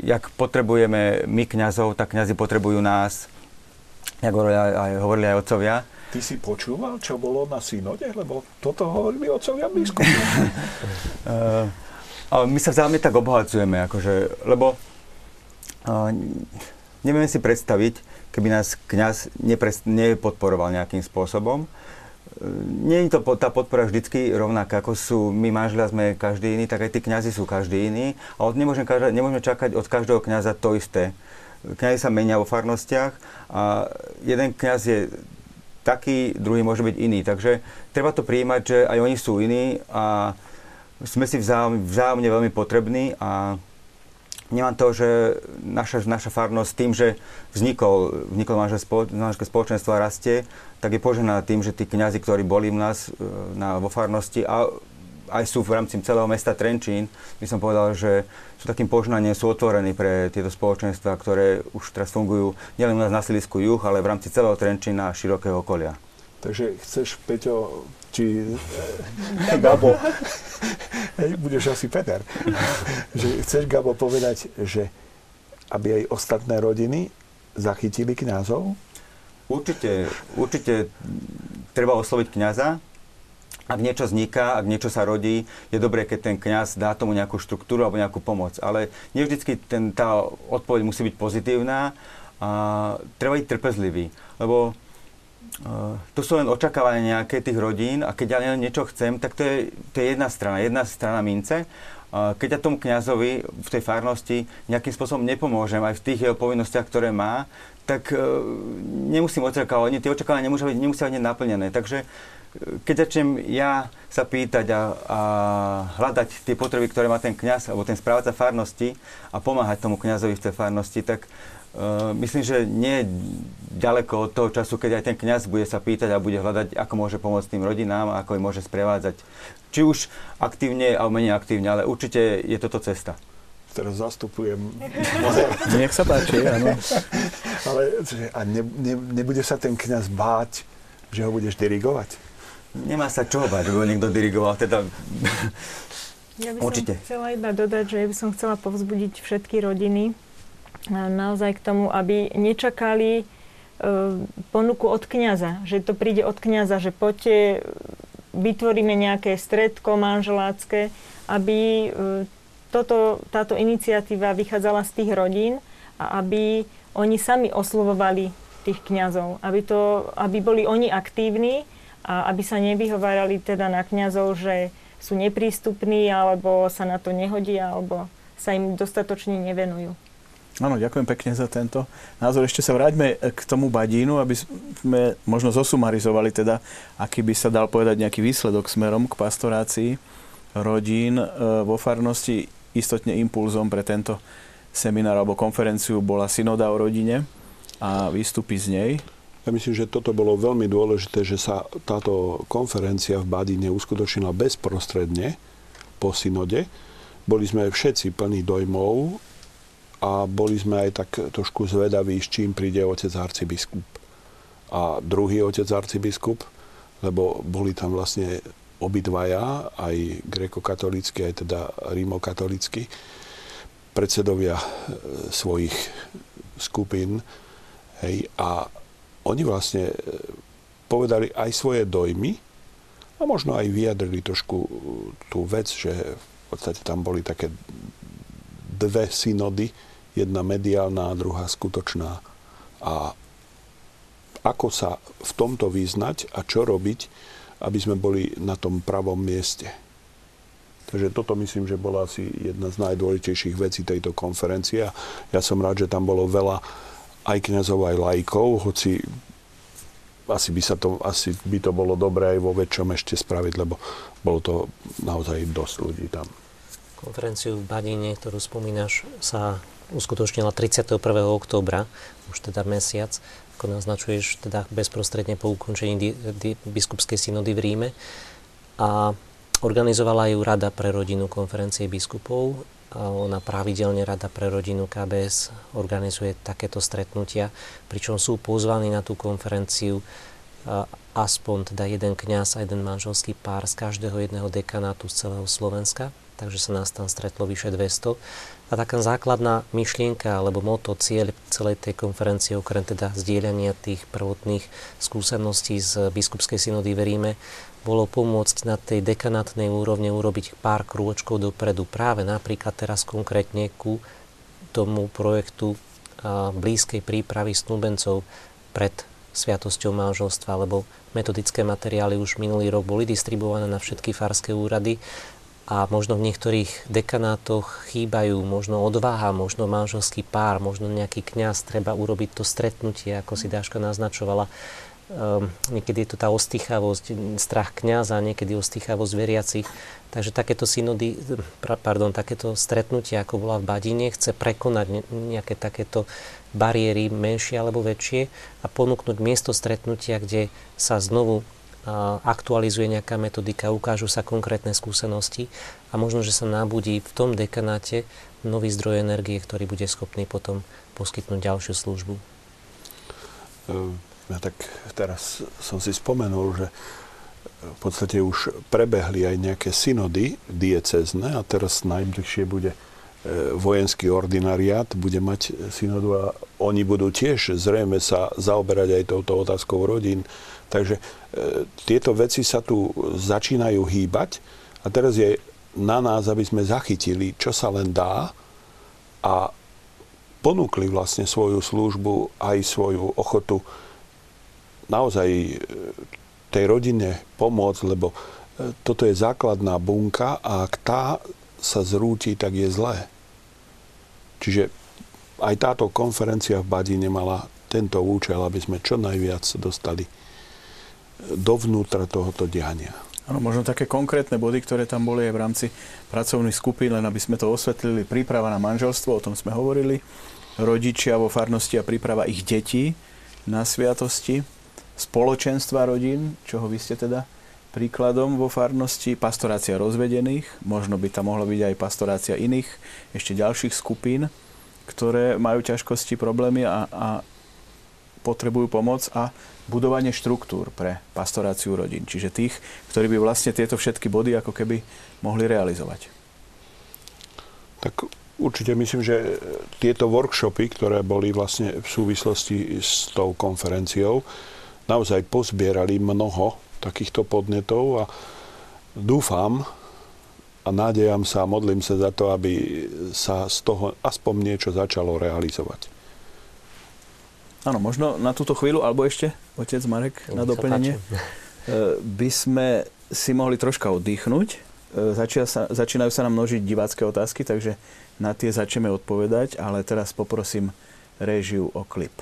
jak potrebujeme my kňazov, tak kňazi potrebujú nás, jak hovorili aj, hovorili aj otcovia, Ty si počúval, čo bolo na synode? Lebo toto hovorili otcovia biskupi. [laughs] uh, ale my sa vzájomne tak obohacujeme, akože, lebo uh, nevieme si predstaviť, keby nás kňaz nepres- nepodporoval nejakým spôsobom. Uh, nie je to tá podpora vždycky rovnaká, ako sú my manželia sme každý iný, tak aj tí kňazi sú každý iný. A od nemôžeme, nemôžeme čakať od každého kňaza to isté. Kňazi sa menia vo farnostiach a jeden kňaz je taký, druhý môže byť iný. Takže treba to prijímať, že aj oni sú iní a sme si vzájomne veľmi potrební a nemám to, že naša, naša farnosť tým, že vznikol, vzniklo manželské spoločenstvo a rastie, tak je požená tým, že tí kňazi, ktorí boli u nás e, na, vo farnosti a aj sú v rámci celého mesta Trenčín, by som povedal, že sú takým požnaním, sú otvorení pre tieto spoločenstva, ktoré už teraz fungujú nielen u nás na Silisku juh, ale v rámci celého Trenčína a širokého okolia. Takže chceš, Peťo, či [laughs] Gabo, hej, budeš asi Peter, [laughs] že chceš, Gabo, povedať, že aby aj ostatné rodiny zachytili kňazov? Určite, určite treba osloviť kňaza, ak niečo vzniká, ak niečo sa rodí, je dobré, keď ten kňaz dá tomu nejakú štruktúru alebo nejakú pomoc. Ale nie vždycky ten, tá odpoveď musí byť pozitívna a treba byť trpezlivý. Lebo uh, to sú len očakávania nejaké tých rodín a keď ja niečo chcem, tak to je, to je jedna strana, jedna strana mince. Uh, keď ja tomu kňazovi v tej farnosti nejakým spôsobom nepomôžem aj v tých jeho povinnostiach, ktoré má, tak uh, nemusím očakávať, tie očakávania nemusia byť, nemusia byť naplnené. Takže keď začnem ja sa pýtať a, a hľadať tie potreby, ktoré má ten kňaz alebo ten správca farnosti a pomáhať tomu kňazovi v tej farnosti, tak uh, myslím, že nie je ďaleko od toho času, keď aj ten kňaz bude sa pýtať a bude hľadať, ako môže pomôcť tým rodinám a ako ich môže sprevádzať. Či už aktívne alebo menej aktívne, ale určite je toto cesta teraz zastupujem. [laughs] Nech sa páči, áno. [laughs] Ale a ne, ne, nebude sa ten kňaz báť, že ho budeš dirigovať? nemá sa čo bať, lebo niekto dirigoval. Teda... Ja by Určite. som chcela iba dodať, že ja by som chcela povzbudiť všetky rodiny, naozaj k tomu, aby nečakali e, ponuku od kňaza, že to príde od kňaza, že poďte, vytvoríme nejaké stredko manželácké, aby toto, táto iniciatíva vychádzala z tých rodín a aby oni sami oslovovali tých kňazov, aby, to, aby boli oni aktívni a aby sa nevyhovárali teda na kňazov, že sú neprístupní alebo sa na to nehodia alebo sa im dostatočne nevenujú. Áno, ďakujem pekne za tento názor. Ešte sa vráťme k tomu badínu, aby sme možno zosumarizovali teda, aký by sa dal povedať nejaký výsledok smerom k pastorácii rodín e, vo farnosti. Istotne impulzom pre tento seminár alebo konferenciu bola synoda o rodine a výstupy z nej. Ja myslím, že toto bolo veľmi dôležité, že sa táto konferencia v Badine uskutočnila bezprostredne po synode. Boli sme všetci plní dojmov a boli sme aj tak trošku zvedaví, s čím príde otec arcibiskup. A druhý otec arcibiskup, lebo boli tam vlastne obidvaja, aj grekokatolícky, aj teda rímokatolícky, predsedovia e, svojich skupín. Hej, a oni vlastne e, povedali aj svoje dojmy a možno aj vyjadrili trošku e, tú vec, že v podstate tam boli také dve synody, jedna mediálna a druhá skutočná. A ako sa v tomto vyznať a čo robiť, aby sme boli na tom pravom mieste. Takže toto myslím, že bola asi jedna z najdôležitejších vecí tejto konferencie. Ja som rád, že tam bolo veľa aj kňazov, aj lajkov, hoci asi by, sa to, asi by to bolo dobré aj vo väčšom ešte spraviť, lebo bolo to naozaj dosť ľudí tam. Konferenciu v Badine, ktorú spomínaš, sa uskutočnila 31. októbra, už teda mesiac, ako naznačuješ, teda bezprostredne po ukončení di, di, biskupskej synody v Ríme. A Organizovala ju Rada pre rodinu konferencie biskupov. A ona pravidelne Rada pre rodinu KBS organizuje takéto stretnutia, pričom sú pozvaní na tú konferenciu aspoň teda jeden kňaz a jeden manželský pár z každého jedného dekanátu z celého Slovenska, takže sa nás tam stretlo vyše 200. A taká základná myšlienka alebo moto, cieľ celej tej konferencie, okrem teda zdieľania tých prvotných skúseností z biskupskej synody v Ríme, bolo pomôcť na tej dekanátnej úrovne urobiť pár krôčkov dopredu. Práve napríklad teraz konkrétne ku tomu projektu blízkej prípravy snúbencov pred sviatosťou manželstva, lebo metodické materiály už minulý rok boli distribuované na všetky farské úrady a možno v niektorých dekanátoch chýbajú možno odvaha, možno manželský pár, možno nejaký kňaz, treba urobiť to stretnutie, ako si Dáška naznačovala, Um, niekedy je to tá ostýchavosť, strach kniaza, niekedy ostýchavosť veriacich. Takže takéto synody, pardon, takéto stretnutie, ako bola v Badine, chce prekonať nejaké takéto bariéry, menšie alebo väčšie a ponúknuť miesto stretnutia, kde sa znovu aktualizuje nejaká metodika, ukážu sa konkrétne skúsenosti a možno, že sa nabudí v tom dekanáte nový zdroj energie, ktorý bude schopný potom poskytnúť ďalšiu službu. Um ja tak teraz som si spomenul, že v podstate už prebehli aj nejaké synody diecezne a teraz najbližšie bude e, vojenský ordinariát bude mať synodu a oni budú tiež zrejme sa zaoberať aj touto otázkou rodín. Takže e, tieto veci sa tu začínajú hýbať a teraz je na nás, aby sme zachytili, čo sa len dá a ponúkli vlastne svoju službu aj svoju ochotu naozaj e, tej rodine pomôcť, lebo e, toto je základná bunka a ak tá sa zrúti, tak je zlé. Čiže aj táto konferencia v Badine mala tento účel, aby sme čo najviac dostali dovnútra tohoto diania. Áno, možno také konkrétne body, ktoré tam boli aj v rámci pracovných skupín, len aby sme to osvetlili. Príprava na manželstvo, o tom sme hovorili. Rodičia vo farnosti a príprava ich detí na sviatosti spoločenstva rodín, čoho vy ste teda príkladom vo farnosti, pastorácia rozvedených, možno by tam mohla byť aj pastorácia iných, ešte ďalších skupín, ktoré majú ťažkosti, problémy a, a potrebujú pomoc a budovanie štruktúr pre pastoráciu rodín. Čiže tých, ktorí by vlastne tieto všetky body ako keby mohli realizovať. Tak Určite myslím, že tieto workshopy, ktoré boli vlastne v súvislosti s tou konferenciou, naozaj pozbierali mnoho takýchto podnetov a dúfam a nádejam sa a modlím sa za to, aby sa z toho aspoň niečo začalo realizovať. Áno, možno na túto chvíľu, alebo ešte, otec Marek, na doplnenie, [laughs] e, by sme si mohli troška oddychnúť. E, začína sa, začínajú sa nám množiť divácké otázky, takže na tie začneme odpovedať, ale teraz poprosím réžiu o klip.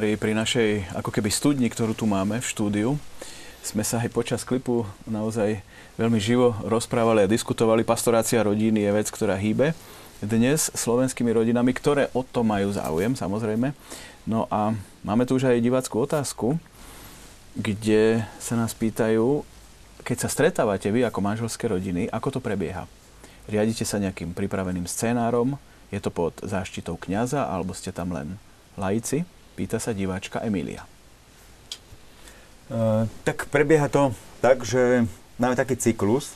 Samárii, pri našej ako keby studni, ktorú tu máme v štúdiu, sme sa aj počas klipu naozaj veľmi živo rozprávali a diskutovali. Pastorácia rodiny je vec, ktorá hýbe dnes slovenskými rodinami, ktoré o to majú záujem, samozrejme. No a máme tu už aj diváckú otázku, kde sa nás pýtajú, keď sa stretávate vy ako manželské rodiny, ako to prebieha? Riadite sa nejakým pripraveným scénárom? Je to pod záštitou kňaza alebo ste tam len laici? Pýta sa diváčka Emília. Uh, tak prebieha to tak, že máme taký cyklus,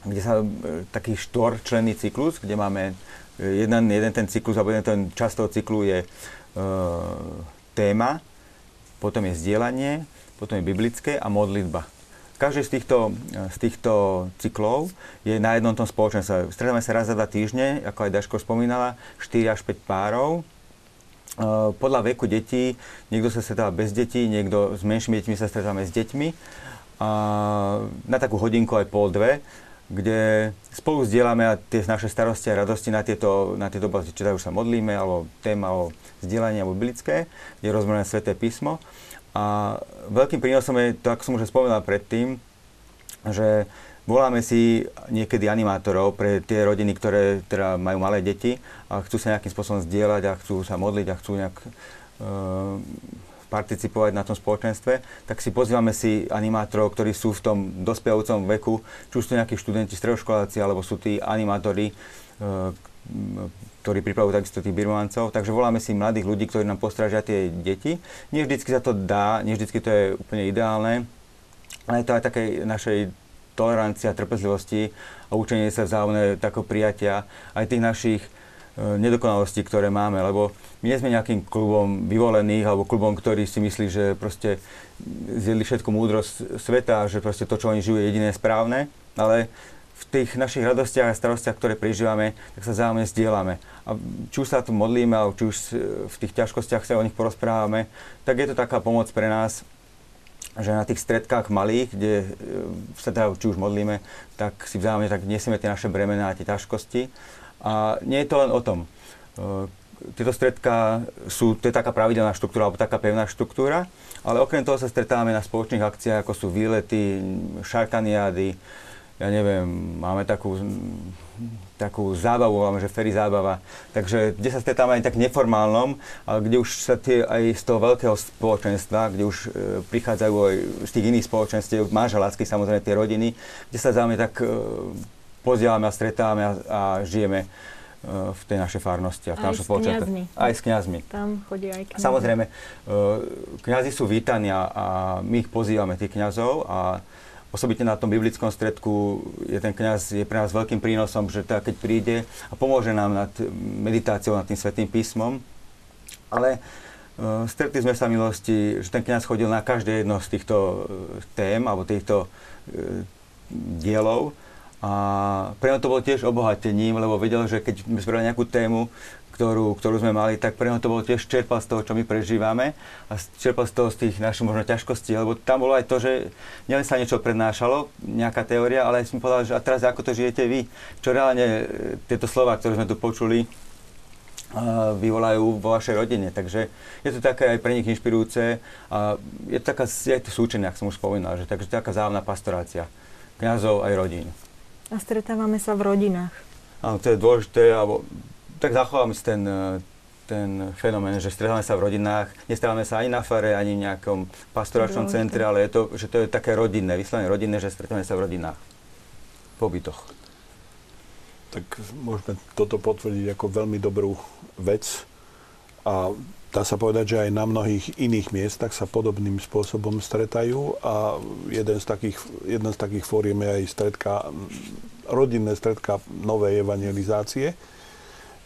kde sa, uh, taký štvorčlenný cyklus, kde máme jeden, jeden ten cyklus, alebo jeden ten čas toho cyklu je uh, téma, potom je zdieľanie, potom je biblické a modlitba. Každý z týchto, z týchto cyklov je na jednom tom spoločenstve. Stretávame sa raz za dva týždne, ako aj Daško spomínala, 4 až 5 párov. Podľa veku detí, niekto sa stretáva bez detí, niekto s menšími deťmi sa stretávame s deťmi. Na takú hodinku aj pol dve, kde spolu zdieľame tie naše starosti a radosti na tieto, na tieto oblasti, či už sa modlíme, alebo téma o zdieľaní alebo biblické, kde je rozmerané Sveté písmo. A veľkým prínosom je to, ako som už spomínal predtým, že voláme si niekedy animátorov pre tie rodiny, ktoré teda majú malé deti a chcú sa nejakým spôsobom zdieľať a chcú sa modliť a chcú nejak uh, participovať na tom spoločenstve, tak si pozývame si animátorov, ktorí sú v tom dospievajúcom veku, či už sú nejakí študenti, stredoškoláci, alebo sú tí animátori, uh, ktorí pripravujú takisto tých birmovancov. Takže voláme si mladých ľudí, ktorí nám postrážia tie deti. Nie vždycky sa to dá, nie vždycky to je úplne ideálne, ale je to aj takej našej tolerancia, trpezlivosti a učenie sa vzájomné takého prijatia aj tých našich e, nedokonalostí, ktoré máme, lebo my nie sme nejakým klubom vyvolených alebo klubom, ktorý si myslí, že proste zjedli všetku múdrosť sveta, že proste to, čo oni žijú, je jediné správne, ale v tých našich radostiach a starostiach, ktoré prežívame, tak sa vzájomne zdieľame. A či už sa tu modlíme, alebo či už v tých ťažkostiach sa o nich porozprávame, tak je to taká pomoc pre nás, že na tých stredkách malých, kde e, sa teda či už modlíme, tak si vzájomne tak nesieme tie naše bremená a tie ťažkosti. A nie je to len o tom. E, tieto stredka sú, to je taká pravidelná štruktúra, alebo taká pevná štruktúra, ale okrem toho sa stretávame na spoločných akciách, ako sú výlety, šarkaniády, ja neviem, máme takú, takú zábavu, máme, že ferry zábava. Takže kde sa stretávame aj tak neformálnom, ale kde už sa tie aj z toho veľkého spoločenstva, kde už e, prichádzajú aj z tých iných spoločenstiev, manželácky samozrejme tie rodiny, kde sa záme tak e, pozdielame a stretávame a, a žijeme e, v tej našej farnosti a v našom spoločenstve. Aj s kňazmi. Tam chodí aj kňazi. Samozrejme, e, kňazi sú vítaní a, a my ich pozývame, tých kňazov a Osobitne na tom biblickom stredku je ten kňaz je pre nás veľkým prínosom, že teda keď príde a pomôže nám nad meditáciou, nad tým svetým písmom. Ale uh, stretli sme sa milosti, že ten kňaz chodil na každé jedno z týchto uh, tém alebo týchto uh, dielov a pre to bolo tiež obohatením, lebo vedel, že keď sme spravili nejakú tému, ktorú, ktorú sme mali, tak pre to bolo tiež čerpal z toho, čo my prežívame a čerpal z toho z tých našich možno ťažkostí, lebo tam bolo aj to, že nielen sa niečo prednášalo, nejaká teória, ale aj sme povedali, že a teraz ako to žijete vy, čo reálne e, tieto slova, ktoré sme tu počuli, vyvolajú vo vašej rodine. Takže je to také aj pre nich inšpirujúce a je to taká, je to súčenie, ako som už spomínal, že takže taká zájomná pastorácia kňazov aj rodín. A stretávame sa v rodinách. Áno, to je dôležité, alebo tak zachováme si ten, e, ten fenomén, že stretávame sa v rodinách, nestávame sa ani na fare, ani v nejakom pastoračnom centre, ale je to, že to je také rodinné, vyslovene rodinné, že stretávame sa v rodinách, v pobytoch. Tak môžeme toto potvrdiť ako veľmi dobrú vec. A dá sa povedať, že aj na mnohých iných miestach sa podobným spôsobom stretajú. A jeden z takých, jeden z takých fóriem je aj stredka, rodinné stredka novej evangelizácie,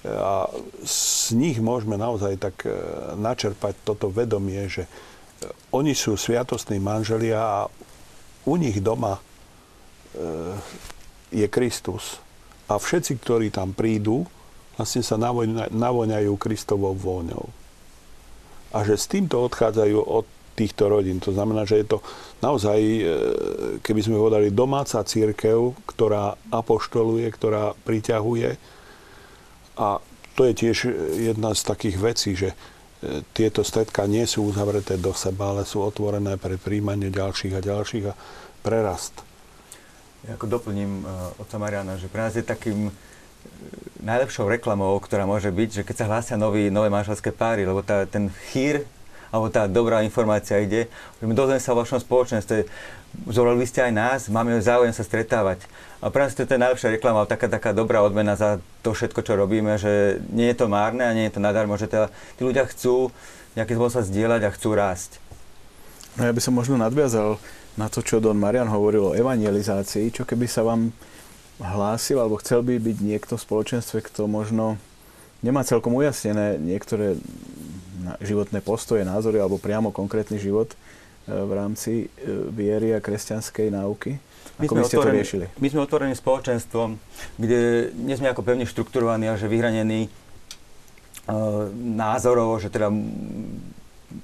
a z nich môžeme naozaj tak e, načerpať toto vedomie, že e, oni sú sviatostní manželia a u nich doma e, je Kristus. A všetci, ktorí tam prídu, vlastne sa navoňajú Kristovou vôňou. A že s týmto odchádzajú od týchto rodín. To znamená, že je to naozaj, keby sme povedali, domáca církev, ktorá apoštoluje, ktorá priťahuje, a to je tiež jedna z takých vecí, že tieto stredka nie sú uzavreté do seba, ale sú otvorené pre príjmanie ďalších a ďalších a prerast. Ja ako doplním uh, oca Mariana, že pre nás je takým najlepšou reklamou, ktorá môže byť, že keď sa hlásia nový, nové manželské páry, lebo tá, ten chýr alebo tá dobrá informácia ide, že my dozveme sa o vašom spoločenstve, zvolili ste aj nás, máme záujem sa stretávať. A pre nás to je najlepšia reklama, taká, taká dobrá odmena za to všetko, čo robíme, že nie je to márne a nie je to nadarmo, že teda tí ľudia chcú nejakým spôsobom zdieľať a chcú rásť. No ja by som možno nadviazal na to, čo Don Marian hovoril o evangelizácii, čo keby sa vám hlásil alebo chcel by byť niekto v spoločenstve, kto možno nemá celkom ujasnené niektoré životné postoje, názory alebo priamo konkrétny život e, v rámci e, viery a kresťanskej náuky? Ako my ste otvorení, to riešili? My sme otvorení spoločenstvom, kde nie sme ako pevne štrukturovaní, ale že vyhranení uh, názorovo, že teda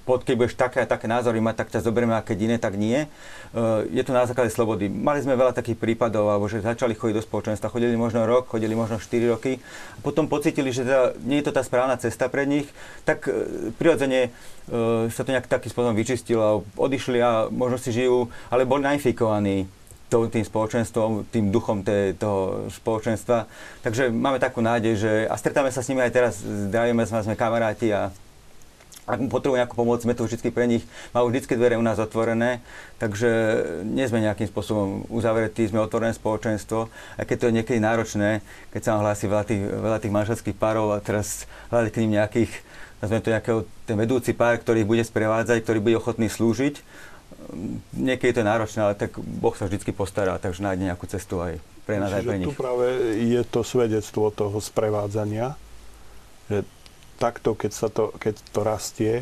pod, keď budeš také a také názory mať, tak ťa zoberieme a keď iné, tak nie. Uh, je to na základe slobody. Mali sme veľa takých prípadov, alebo že začali chodiť do spoločenstva, chodili možno rok, chodili možno 4 roky, a potom pocitili, že teda nie je to tá správna cesta pre nich, tak uh, prirodzene uh, sa to nejak takým spôsobom vyčistilo, odišli a možno si žijú, ale boli nainfikovaní tým spoločenstvom, tým duchom té, toho spoločenstva. Takže máme takú nádej, že a stretáme sa s nimi aj teraz, zdravíme sa, sme kamaráti a ak mu potrebujú nejakú pomoc, sme to vždy pre nich, majú vždy dvere u nás otvorené, takže nie sme nejakým spôsobom uzavretí, sme otvorené spoločenstvo, aj keď to je niekedy náročné, keď sa vám hlási veľa tých, veľa tých manželských párov a teraz hľadať k ním nejakých, nazveme to nejakého, ten vedúci pár, ktorý ich bude sprevádzať, ktorý bude ochotný slúžiť. Niekedy to je náročné, ale tak Boh sa vždy postará, takže nájde nejakú cestu aj pre nás, Čiže aj pre nich. tu práve je to svedectvo toho sprevádzania, že takto, keď, sa to, keď to rastie,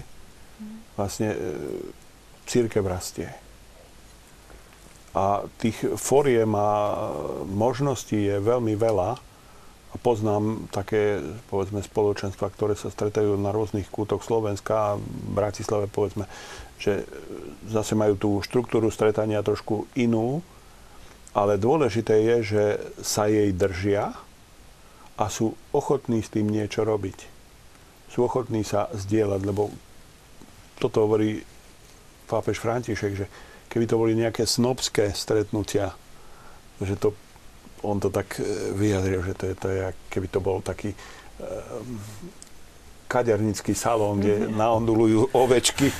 vlastne e, církev rastie. A tých foriem a možností je veľmi veľa. A poznám také, povedzme, spoločenstva, ktoré sa stretajú na rôznych kútoch Slovenska a v Bratislave, povedzme, že zase majú tú štruktúru stretania trošku inú, ale dôležité je, že sa jej držia a sú ochotní s tým niečo robiť. Sú ochotní sa zdieľať, lebo toto hovorí pápež František, že keby to boli nejaké snobské stretnutia, že to, on to tak e, vyjadril, že to je, to keby to bol taký kadernický salón, kde mm-hmm. naondulujú ovečky.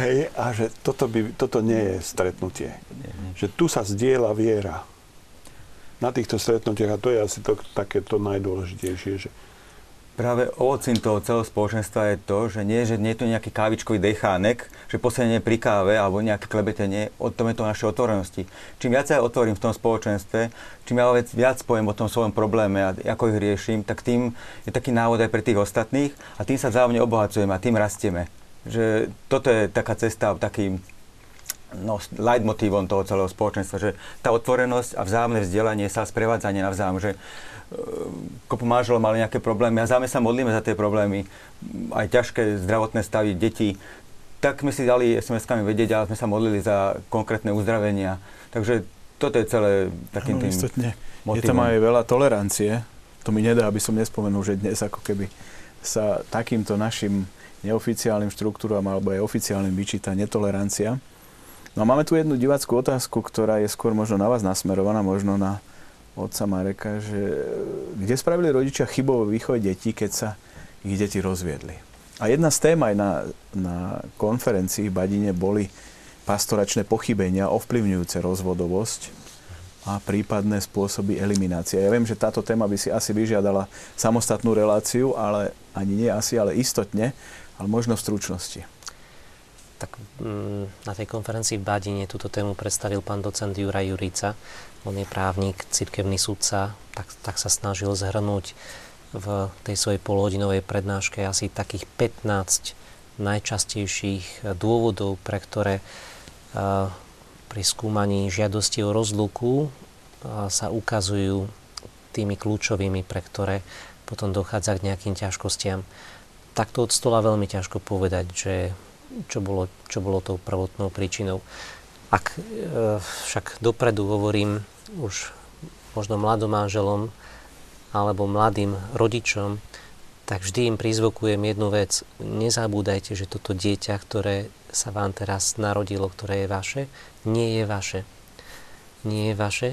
Hej, a že toto, by, toto nie je stretnutie. Že tu sa zdieľa viera. Na týchto stretnutiach, a to je asi to, také to najdôležitejšie, že Práve ovocím toho celého spoločenstva je to, že nie, že nie je to nejaký kávičkový dechánek, že posedenie pri káve alebo nejaké klebetenie, o tom je to našej otvorenosti. Čím viac ja otvorím v tom spoločenstve, čím ja viac, poviem o tom svojom probléme a ako ich riešim, tak tým je taký návod aj pre tých ostatných a tým sa vzájomne obohacujeme a tým rastieme. Že toto je taká cesta, takým no, leitmotívom toho celého spoločenstva, že tá otvorenosť a vzájomné vzdelanie sa, sprevádzanie navzájom, že kopu manželov mali nejaké problémy a záme sa modlíme za tie problémy, aj ťažké zdravotné stavy detí, tak sme si dali SMS-kami vedieť, ale sme sa modlili za konkrétne uzdravenia. Takže toto je celé takým tým istotne. Motivom. Je tam aj veľa tolerancie. To mi nedá, aby som nespomenul, že dnes ako keby sa takýmto našim neoficiálnym štruktúram alebo aj oficiálnym vyčíta netolerancia. No a máme tu jednu diváckú otázku, ktorá je skôr možno na vás nasmerovaná, možno na otca Mareka, že kde spravili rodičia chybové výchove detí, keď sa ich deti rozviedli. A jedna z tém aj na, na konferencii v Badine boli pastoračné pochybenia ovplyvňujúce rozvodovosť a prípadné spôsoby eliminácie. Ja viem, že táto téma by si asi vyžiadala samostatnú reláciu, ale ani nie asi, ale istotne, ale možno v stručnosti. Tak mm, na tej konferencii v Badine túto tému predstavil pán docent Juraj Jurica, on je právnik, cirkevný sudca, tak, tak sa snažil zhrnúť v tej svojej polhodinovej prednáške asi takých 15 najčastejších dôvodov, pre ktoré uh, pri skúmaní žiadosti o rozluku uh, sa ukazujú tými kľúčovými, pre ktoré potom dochádza k nejakým ťažkostiam. Takto od stola veľmi ťažko povedať, že čo bolo, čo bolo tou prvotnou príčinou. Ak e, však dopredu hovorím už možno mladom manželom alebo mladým rodičom, tak vždy im prizvukujem jednu vec. Nezabúdajte, že toto dieťa, ktoré sa vám teraz narodilo, ktoré je vaše, nie je vaše. Nie je vaše,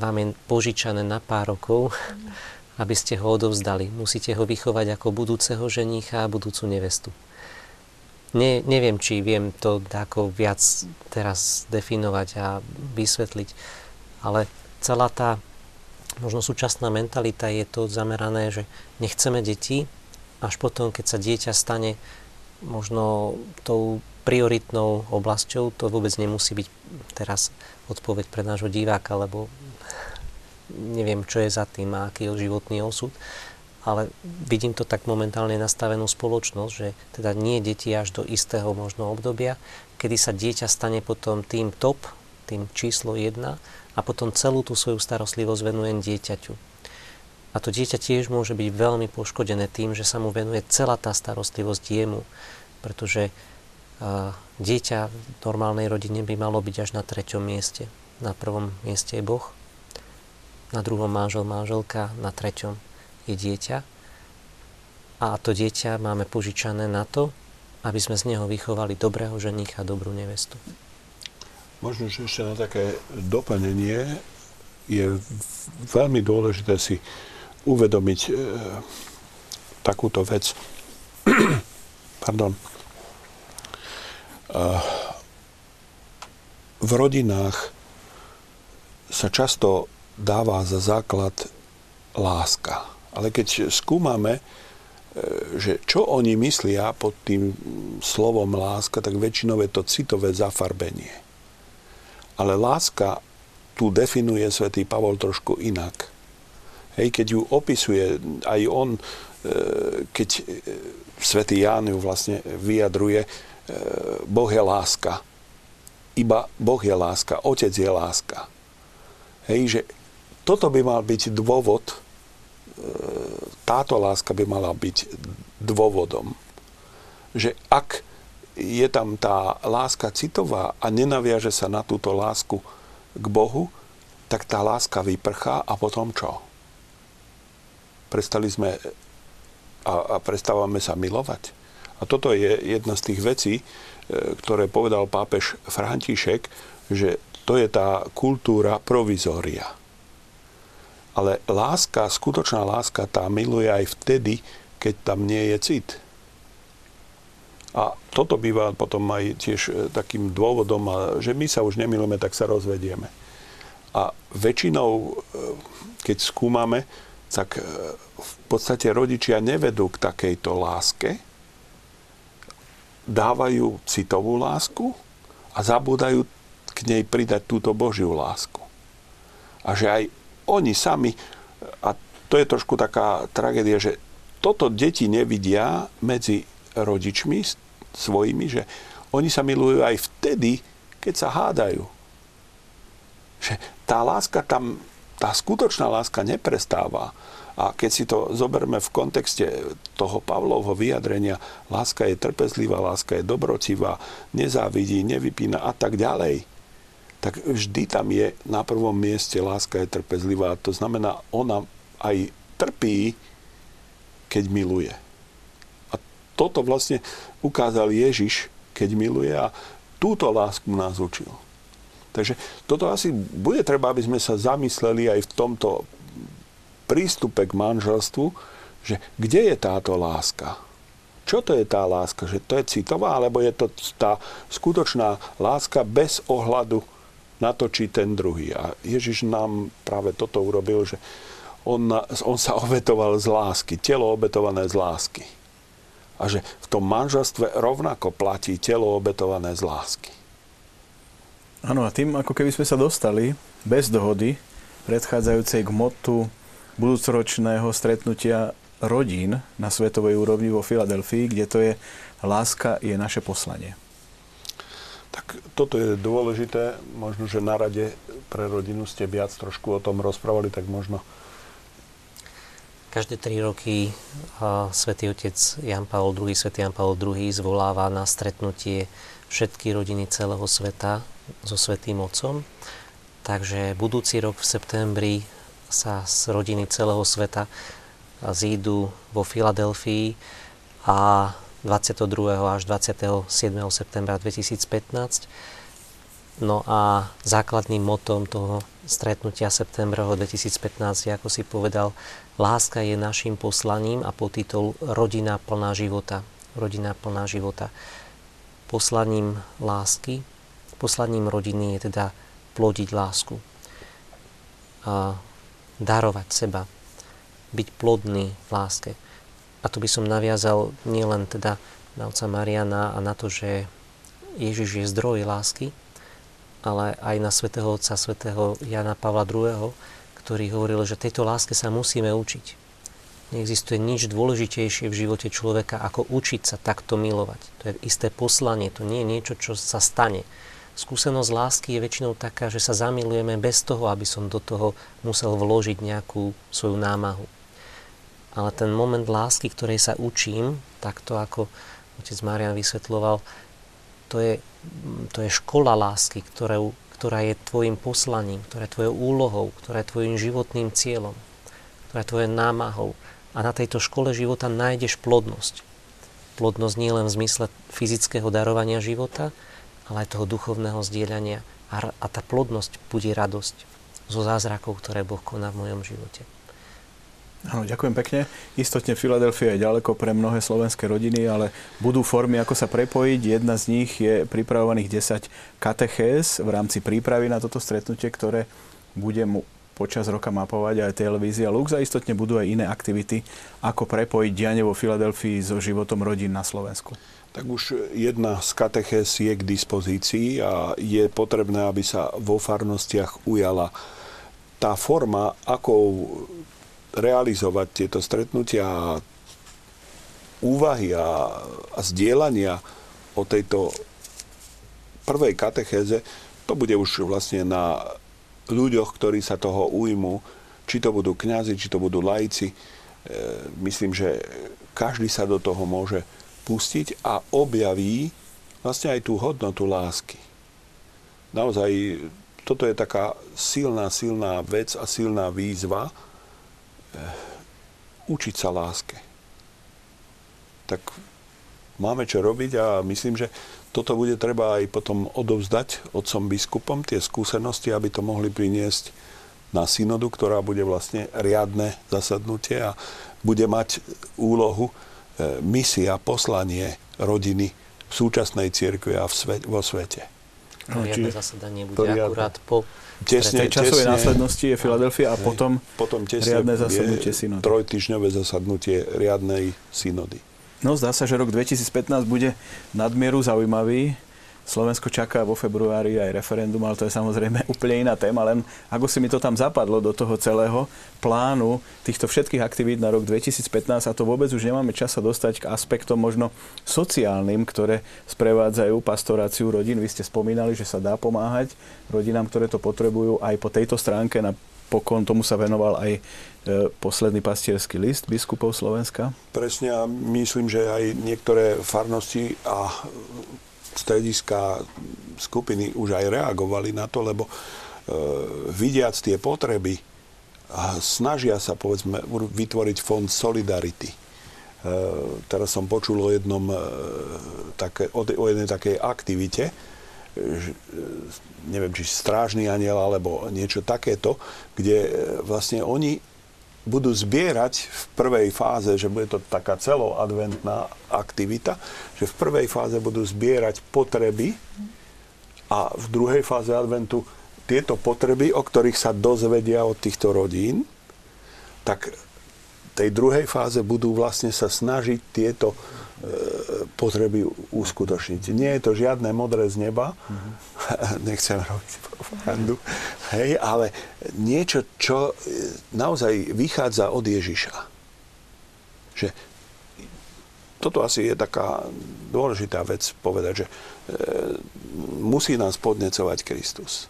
vám je požičané na pár rokov, [laughs] aby ste ho odovzdali. Musíte ho vychovať ako budúceho ženícha a budúcu nevestu. Ne, neviem, či viem to ako viac teraz definovať a vysvetliť, ale celá tá možno súčasná mentalita je to zamerané, že nechceme deti, až potom, keď sa dieťa stane možno tou prioritnou oblasťou, to vôbec nemusí byť teraz odpoveď pre nášho diváka, lebo neviem, čo je za tým a aký je životný osud, ale vidím to tak momentálne nastavenú spoločnosť, že teda nie deti až do istého možno obdobia, kedy sa dieťa stane potom tým top, tým číslo 1 a potom celú tú svoju starostlivosť venujem dieťaťu. A to dieťa tiež môže byť veľmi poškodené tým, že sa mu venuje celá tá starostlivosť jemu, pretože dieťa v normálnej rodine by malo byť až na treťom mieste. Na prvom mieste je Boh, na druhom manžel, manželka, na treťom je dieťa. A to dieťa máme požičané na to, aby sme z neho vychovali dobrého ženícha a dobrú nevestu. Možno, že ešte na také doplnenie je veľmi dôležité si uvedomiť e, takúto vec. [clears throat] Pardon. E, v rodinách sa často dáva za základ láska. Ale keď skúmame, e, že čo oni myslia pod tým slovom láska, tak väčšinou je to citové zafarbenie. Ale láska tu definuje svätý Pavol trošku inak. Hej, keď ju opisuje, aj on, e, keď e, svätý Ján ju vlastne vyjadruje, e, Boh je láska. Iba Boh je láska, Otec je láska. Hej, že toto by mal byť dôvod, táto láska by mala byť dôvodom, že ak je tam tá láska citová a nenaviaže sa na túto lásku k Bohu, tak tá láska vyprchá a potom čo? Prestali sme a, a prestávame sa milovať. A toto je jedna z tých vecí, e, ktoré povedal pápež František, že to je tá kultúra provizória. Ale láska, skutočná láska, tá miluje aj vtedy, keď tam nie je cit. A toto býva potom aj tiež e, takým dôvodom, že my sa už nemilujeme, tak sa rozvedieme. A väčšinou, e, keď skúmame, tak e, v podstate rodičia nevedú k takejto láske, dávajú citovú lásku a zabúdajú k nej pridať túto Božiu lásku. A že aj oni sami, a to je trošku taká tragédia, že toto deti nevidia medzi rodičmi svojimi, že oni sa milujú aj vtedy, keď sa hádajú. Že tá láska tam, tá skutočná láska neprestáva. A keď si to zoberme v kontexte toho Pavlovho vyjadrenia, láska je trpezlivá, láska je dobrocivá, nezávidí, nevypína a tak ďalej, tak vždy tam je na prvom mieste láska je trpezlivá. To znamená, ona aj trpí, keď miluje toto vlastne ukázal Ježiš, keď miluje a túto lásku nás učil. Takže toto asi bude treba, aby sme sa zamysleli aj v tomto prístupe k manželstvu, že kde je táto láska? Čo to je tá láska? Že to je citová, alebo je to tá skutočná láska bez ohľadu na to, či ten druhý. A Ježiš nám práve toto urobil, že on, on sa obetoval z lásky, telo obetované z lásky a že v tom manželstve rovnako platí telo obetované z lásky. Áno, a tým ako keby sme sa dostali bez dohody predchádzajúcej k motu budúcoročného stretnutia rodín na svetovej úrovni vo Filadelfii, kde to je láska je naše poslanie. Tak toto je dôležité. Možno, že na rade pre rodinu ste viac trošku o tom rozprávali, tak možno Každé tri roky svätý Otec Jan Pavel II, svätý Jan Pavel II zvoláva na stretnutie všetky rodiny celého sveta so Svetým Otcom. Takže budúci rok v septembri sa z rodiny celého sveta zídu vo Filadelfii a 22. až 27. septembra 2015. No a základným motom toho stretnutia septembrového 2015 je, ako si povedal, láska je našim poslaním a podtitul Rodina plná života. Rodina plná života. Poslaním lásky, poslaním rodiny je teda plodiť lásku. A darovať seba, byť plodný v láske. A tu by som naviazal nielen teda na otca Mariana a na to, že Ježiš je zdroj lásky, ale aj na svätého otca, svätého Jana Pavla II., ktorý hovoril, že tejto láske sa musíme učiť. Neexistuje nič dôležitejšie v živote človeka, ako učiť sa takto milovať. To je isté poslanie, to nie je niečo, čo sa stane. Skúsenosť lásky je väčšinou taká, že sa zamilujeme bez toho, aby som do toho musel vložiť nejakú svoju námahu ale ten moment lásky, ktorej sa učím, takto ako otec Marian vysvetloval, to je, to je škola lásky, ktorú, ktorá je tvojim poslaním, ktorá je tvojou úlohou, ktorá je tvojim životným cieľom, ktorá je tvojou námahou. A na tejto škole života nájdeš plodnosť. Plodnosť nie len v zmysle fyzického darovania života, ale aj toho duchovného zdieľania. A, tá plodnosť bude radosť zo zázrakov, ktoré Boh koná v mojom živote. Áno, ďakujem pekne. Istotne Filadelfia je ďaleko pre mnohé slovenské rodiny, ale budú formy, ako sa prepojiť. Jedna z nich je pripravovaných 10 katechéz v rámci prípravy na toto stretnutie, ktoré bude mu počas roka mapovať aj televízia Lux a istotne budú aj iné aktivity, ako prepojiť dianie vo Filadelfii so životom rodín na Slovensku. Tak už jedna z katechéz je k dispozícii a je potrebné, aby sa vo farnostiach ujala tá forma, akou realizovať tieto stretnutia a úvahy a, a zdieľania o tejto prvej katechéze, to bude už vlastne na ľuďoch, ktorí sa toho ujmú, či to budú kňazi, či to budú laici. E, myslím, že každý sa do toho môže pustiť a objaví vlastne aj tú hodnotu lásky. Naozaj, toto je taká silná, silná vec a silná výzva, učiť sa láske. Tak máme čo robiť a myslím, že toto bude treba aj potom odovzdať otcom biskupom, tie skúsenosti, aby to mohli priniesť na synodu, ktorá bude vlastne riadne zasadnutie a bude mať úlohu e, misia, poslanie rodiny v súčasnej cirkvi a v svet, vo svete. Riadne zasadanie bude akurát po Tesne, tej časovej tesne, následnosti je Filadelfia a potom, potom riadne zasadnutie synody. Trojtyžňové zasadnutie riadnej synody. No zdá sa, že rok 2015 bude nadmieru zaujímavý. Slovensko čaká vo februári aj referendum, ale to je samozrejme [laughs] úplne iná téma, len ako si mi to tam zapadlo do toho celého plánu týchto všetkých aktivít na rok 2015 a to vôbec už nemáme čas dostať k aspektom možno sociálnym, ktoré sprevádzajú pastoráciu rodín. Vy ste spomínali, že sa dá pomáhať rodinám, ktoré to potrebujú aj po tejto stránke na pokon tomu sa venoval aj e, posledný pastierský list biskupov Slovenska? Presne a myslím, že aj niektoré farnosti a strediska skupiny už aj reagovali na to, lebo e, vidiac tie potreby, snažia sa povedzme vytvoriť fond Solidarity. E, teraz som počul o jednom e, také, o, o jednej takej aktivite, že, e, neviem, či strážny aniel alebo niečo takéto, kde e, vlastne oni budú zbierať v prvej fáze, že bude to taká celoadventná aktivita, že v prvej fáze budú zbierať potreby a v druhej fáze adventu tieto potreby, o ktorých sa dozvedia od týchto rodín, tak tej druhej fáze budú vlastne sa snažiť tieto potreby uskutočniť. Nie je to žiadne modré z neba, mm-hmm. [laughs] nechcem robiť propagandu, hej, ale niečo, čo e, naozaj vychádza od Ježiša. Že toto asi je taká dôležitá vec povedať, že e, musí nás podnecovať Kristus.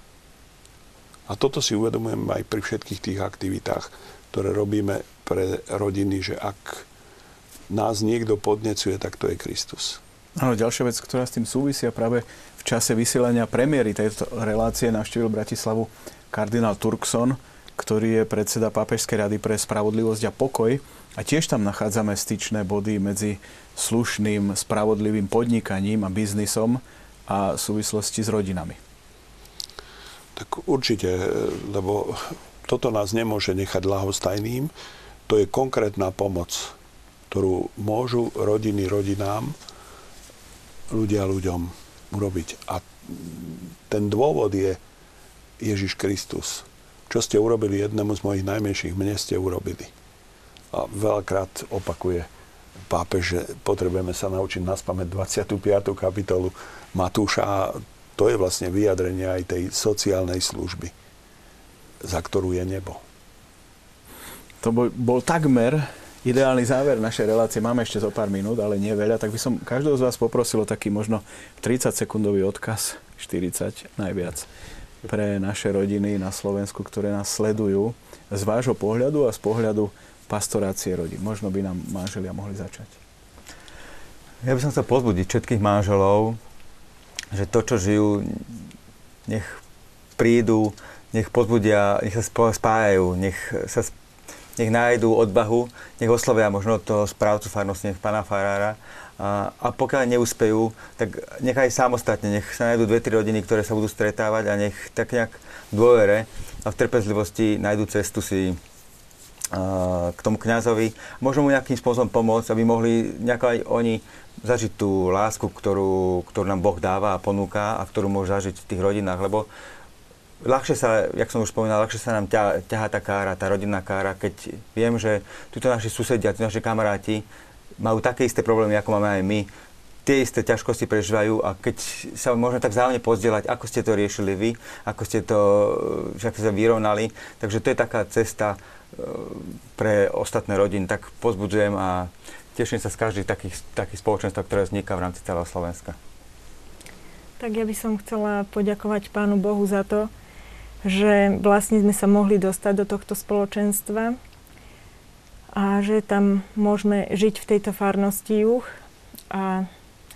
A toto si uvedomujem aj pri všetkých tých aktivitách, ktoré robíme pre rodiny, že ak nás niekto podnecuje, tak to je Kristus. Áno, ďalšia vec, ktorá s tým súvisia práve v čase vysielania premiéry tejto relácie navštívil Bratislavu kardinál Turkson, ktorý je predseda Pápežskej rady pre spravodlivosť a pokoj. A tiež tam nachádzame styčné body medzi slušným, spravodlivým podnikaním a biznisom a súvislosti s rodinami. Tak určite, lebo toto nás nemôže nechať lahostajným. To je konkrétna pomoc, ktorú môžu rodiny rodinám, ľudia ľuďom urobiť. A ten dôvod je Ježiš Kristus. Čo ste urobili jednému z mojich najmenších, mne ste urobili. A veľakrát opakuje pápež, že potrebujeme sa naučiť naspamäť 25. kapitolu Matúša a to je vlastne vyjadrenie aj tej sociálnej služby, za ktorú je nebo. To bol, bol takmer ideálny záver našej relácie. Máme ešte zo pár minút, ale nie veľa, tak by som každého z vás poprosil o taký možno 30-sekundový odkaz, 40 najviac pre naše rodiny na Slovensku, ktoré nás sledujú z vášho pohľadu a z pohľadu pastorácie rodín. Možno by nám manželia mohli začať. Ja by som chcel pozbudiť všetkých manželov, že to, čo žijú, nech prídu, nech pozbudia, nech sa spájajú, nech sa nech nájdú odbahu, nech oslovia možno toho správcu farnosti, nech pána farára a, a pokiaľ neúspejú, tak nechaj samostatne, nech sa nájdú dve, tri rodiny, ktoré sa budú stretávať a nech tak nejak dôvere a v trpezlivosti nájdú cestu si k tomu kňazovi. Možno mu nejakým spôsobom pomôcť, aby mohli nejako aj oni zažiť tú lásku, ktorú, ktorú nám Boh dáva a ponúka a ktorú môžu zažiť v tých rodinách, lebo ľahšie sa, jak som už spomínal, ľahšie sa nám ťa, ťahá tá kára, tá rodinná kára, keď viem, že tuto naši susedia, tí naši kamaráti majú také isté problémy, ako máme aj my, tie isté ťažkosti prežívajú a keď sa môžeme tak vzájomne pozdieľať, ako ste to riešili vy, ako ste to, ako sa vyrovnali, takže to je taká cesta e, pre ostatné rodiny, tak pozbudzujem a teším sa z každých takých, takých spoločenstv, ktoré vzniká v rámci celého Slovenska. Tak ja by som chcela poďakovať Pánu Bohu za to, že vlastne sme sa mohli dostať do tohto spoločenstva a že tam môžeme žiť v tejto farnosti juh a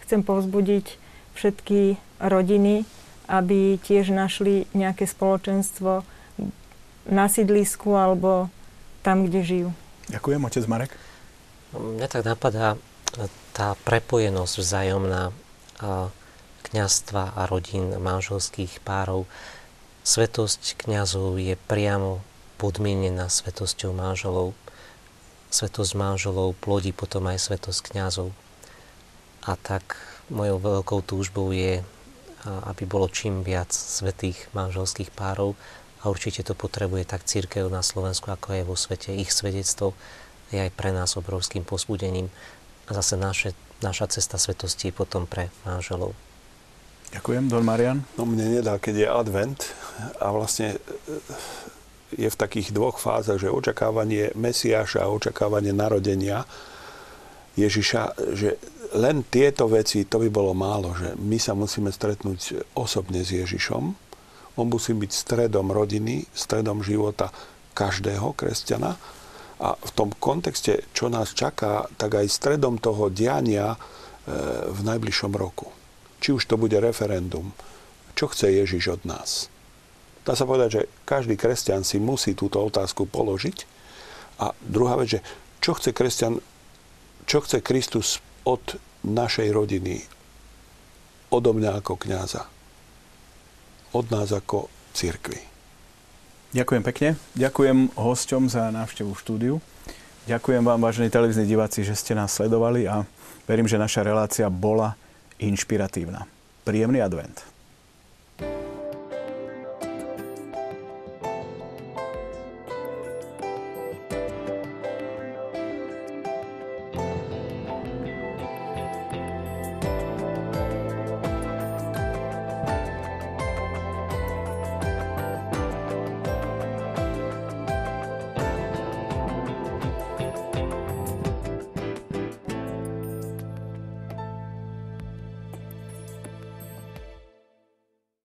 chcem povzbudiť všetky rodiny, aby tiež našli nejaké spoločenstvo na sídlisku alebo tam, kde žijú. Ďakujem, otec Marek. Mňa tak napadá tá prepojenosť vzájomná kňastva a rodín manželských párov. Svetosť kňazov je priamo podmienená svetosťou manželov svetosť manželov plodí potom aj svetosť kňazov. A tak mojou veľkou túžbou je, aby bolo čím viac svetých manželských párov a určite to potrebuje tak církev na Slovensku, ako aj vo svete. Ich svedectvo je aj pre nás obrovským posbudením a zase naše, naša cesta svetosti je potom pre manželov. Ďakujem, Don Marian. No mne nedá, keď je advent a vlastne je v takých dvoch fázach, že očakávanie Mesiáša a očakávanie narodenia Ježiša, že len tieto veci, to by bolo málo, že my sa musíme stretnúť osobne s Ježišom. On musí byť stredom rodiny, stredom života každého kresťana a v tom kontexte, čo nás čaká, tak aj stredom toho diania e, v najbližšom roku. Či už to bude referendum, čo chce Ježiš od nás Dá sa povedať, že každý kresťan si musí túto otázku položiť. A druhá vec, že čo chce kresťan, čo chce Kristus od našej rodiny, odo mňa ako kňaza, od nás ako církvy. Ďakujem pekne. Ďakujem hosťom za návštevu štúdiu. Ďakujem vám, vážení televízni diváci, že ste nás sledovali a verím, že naša relácia bola inšpiratívna. Príjemný advent.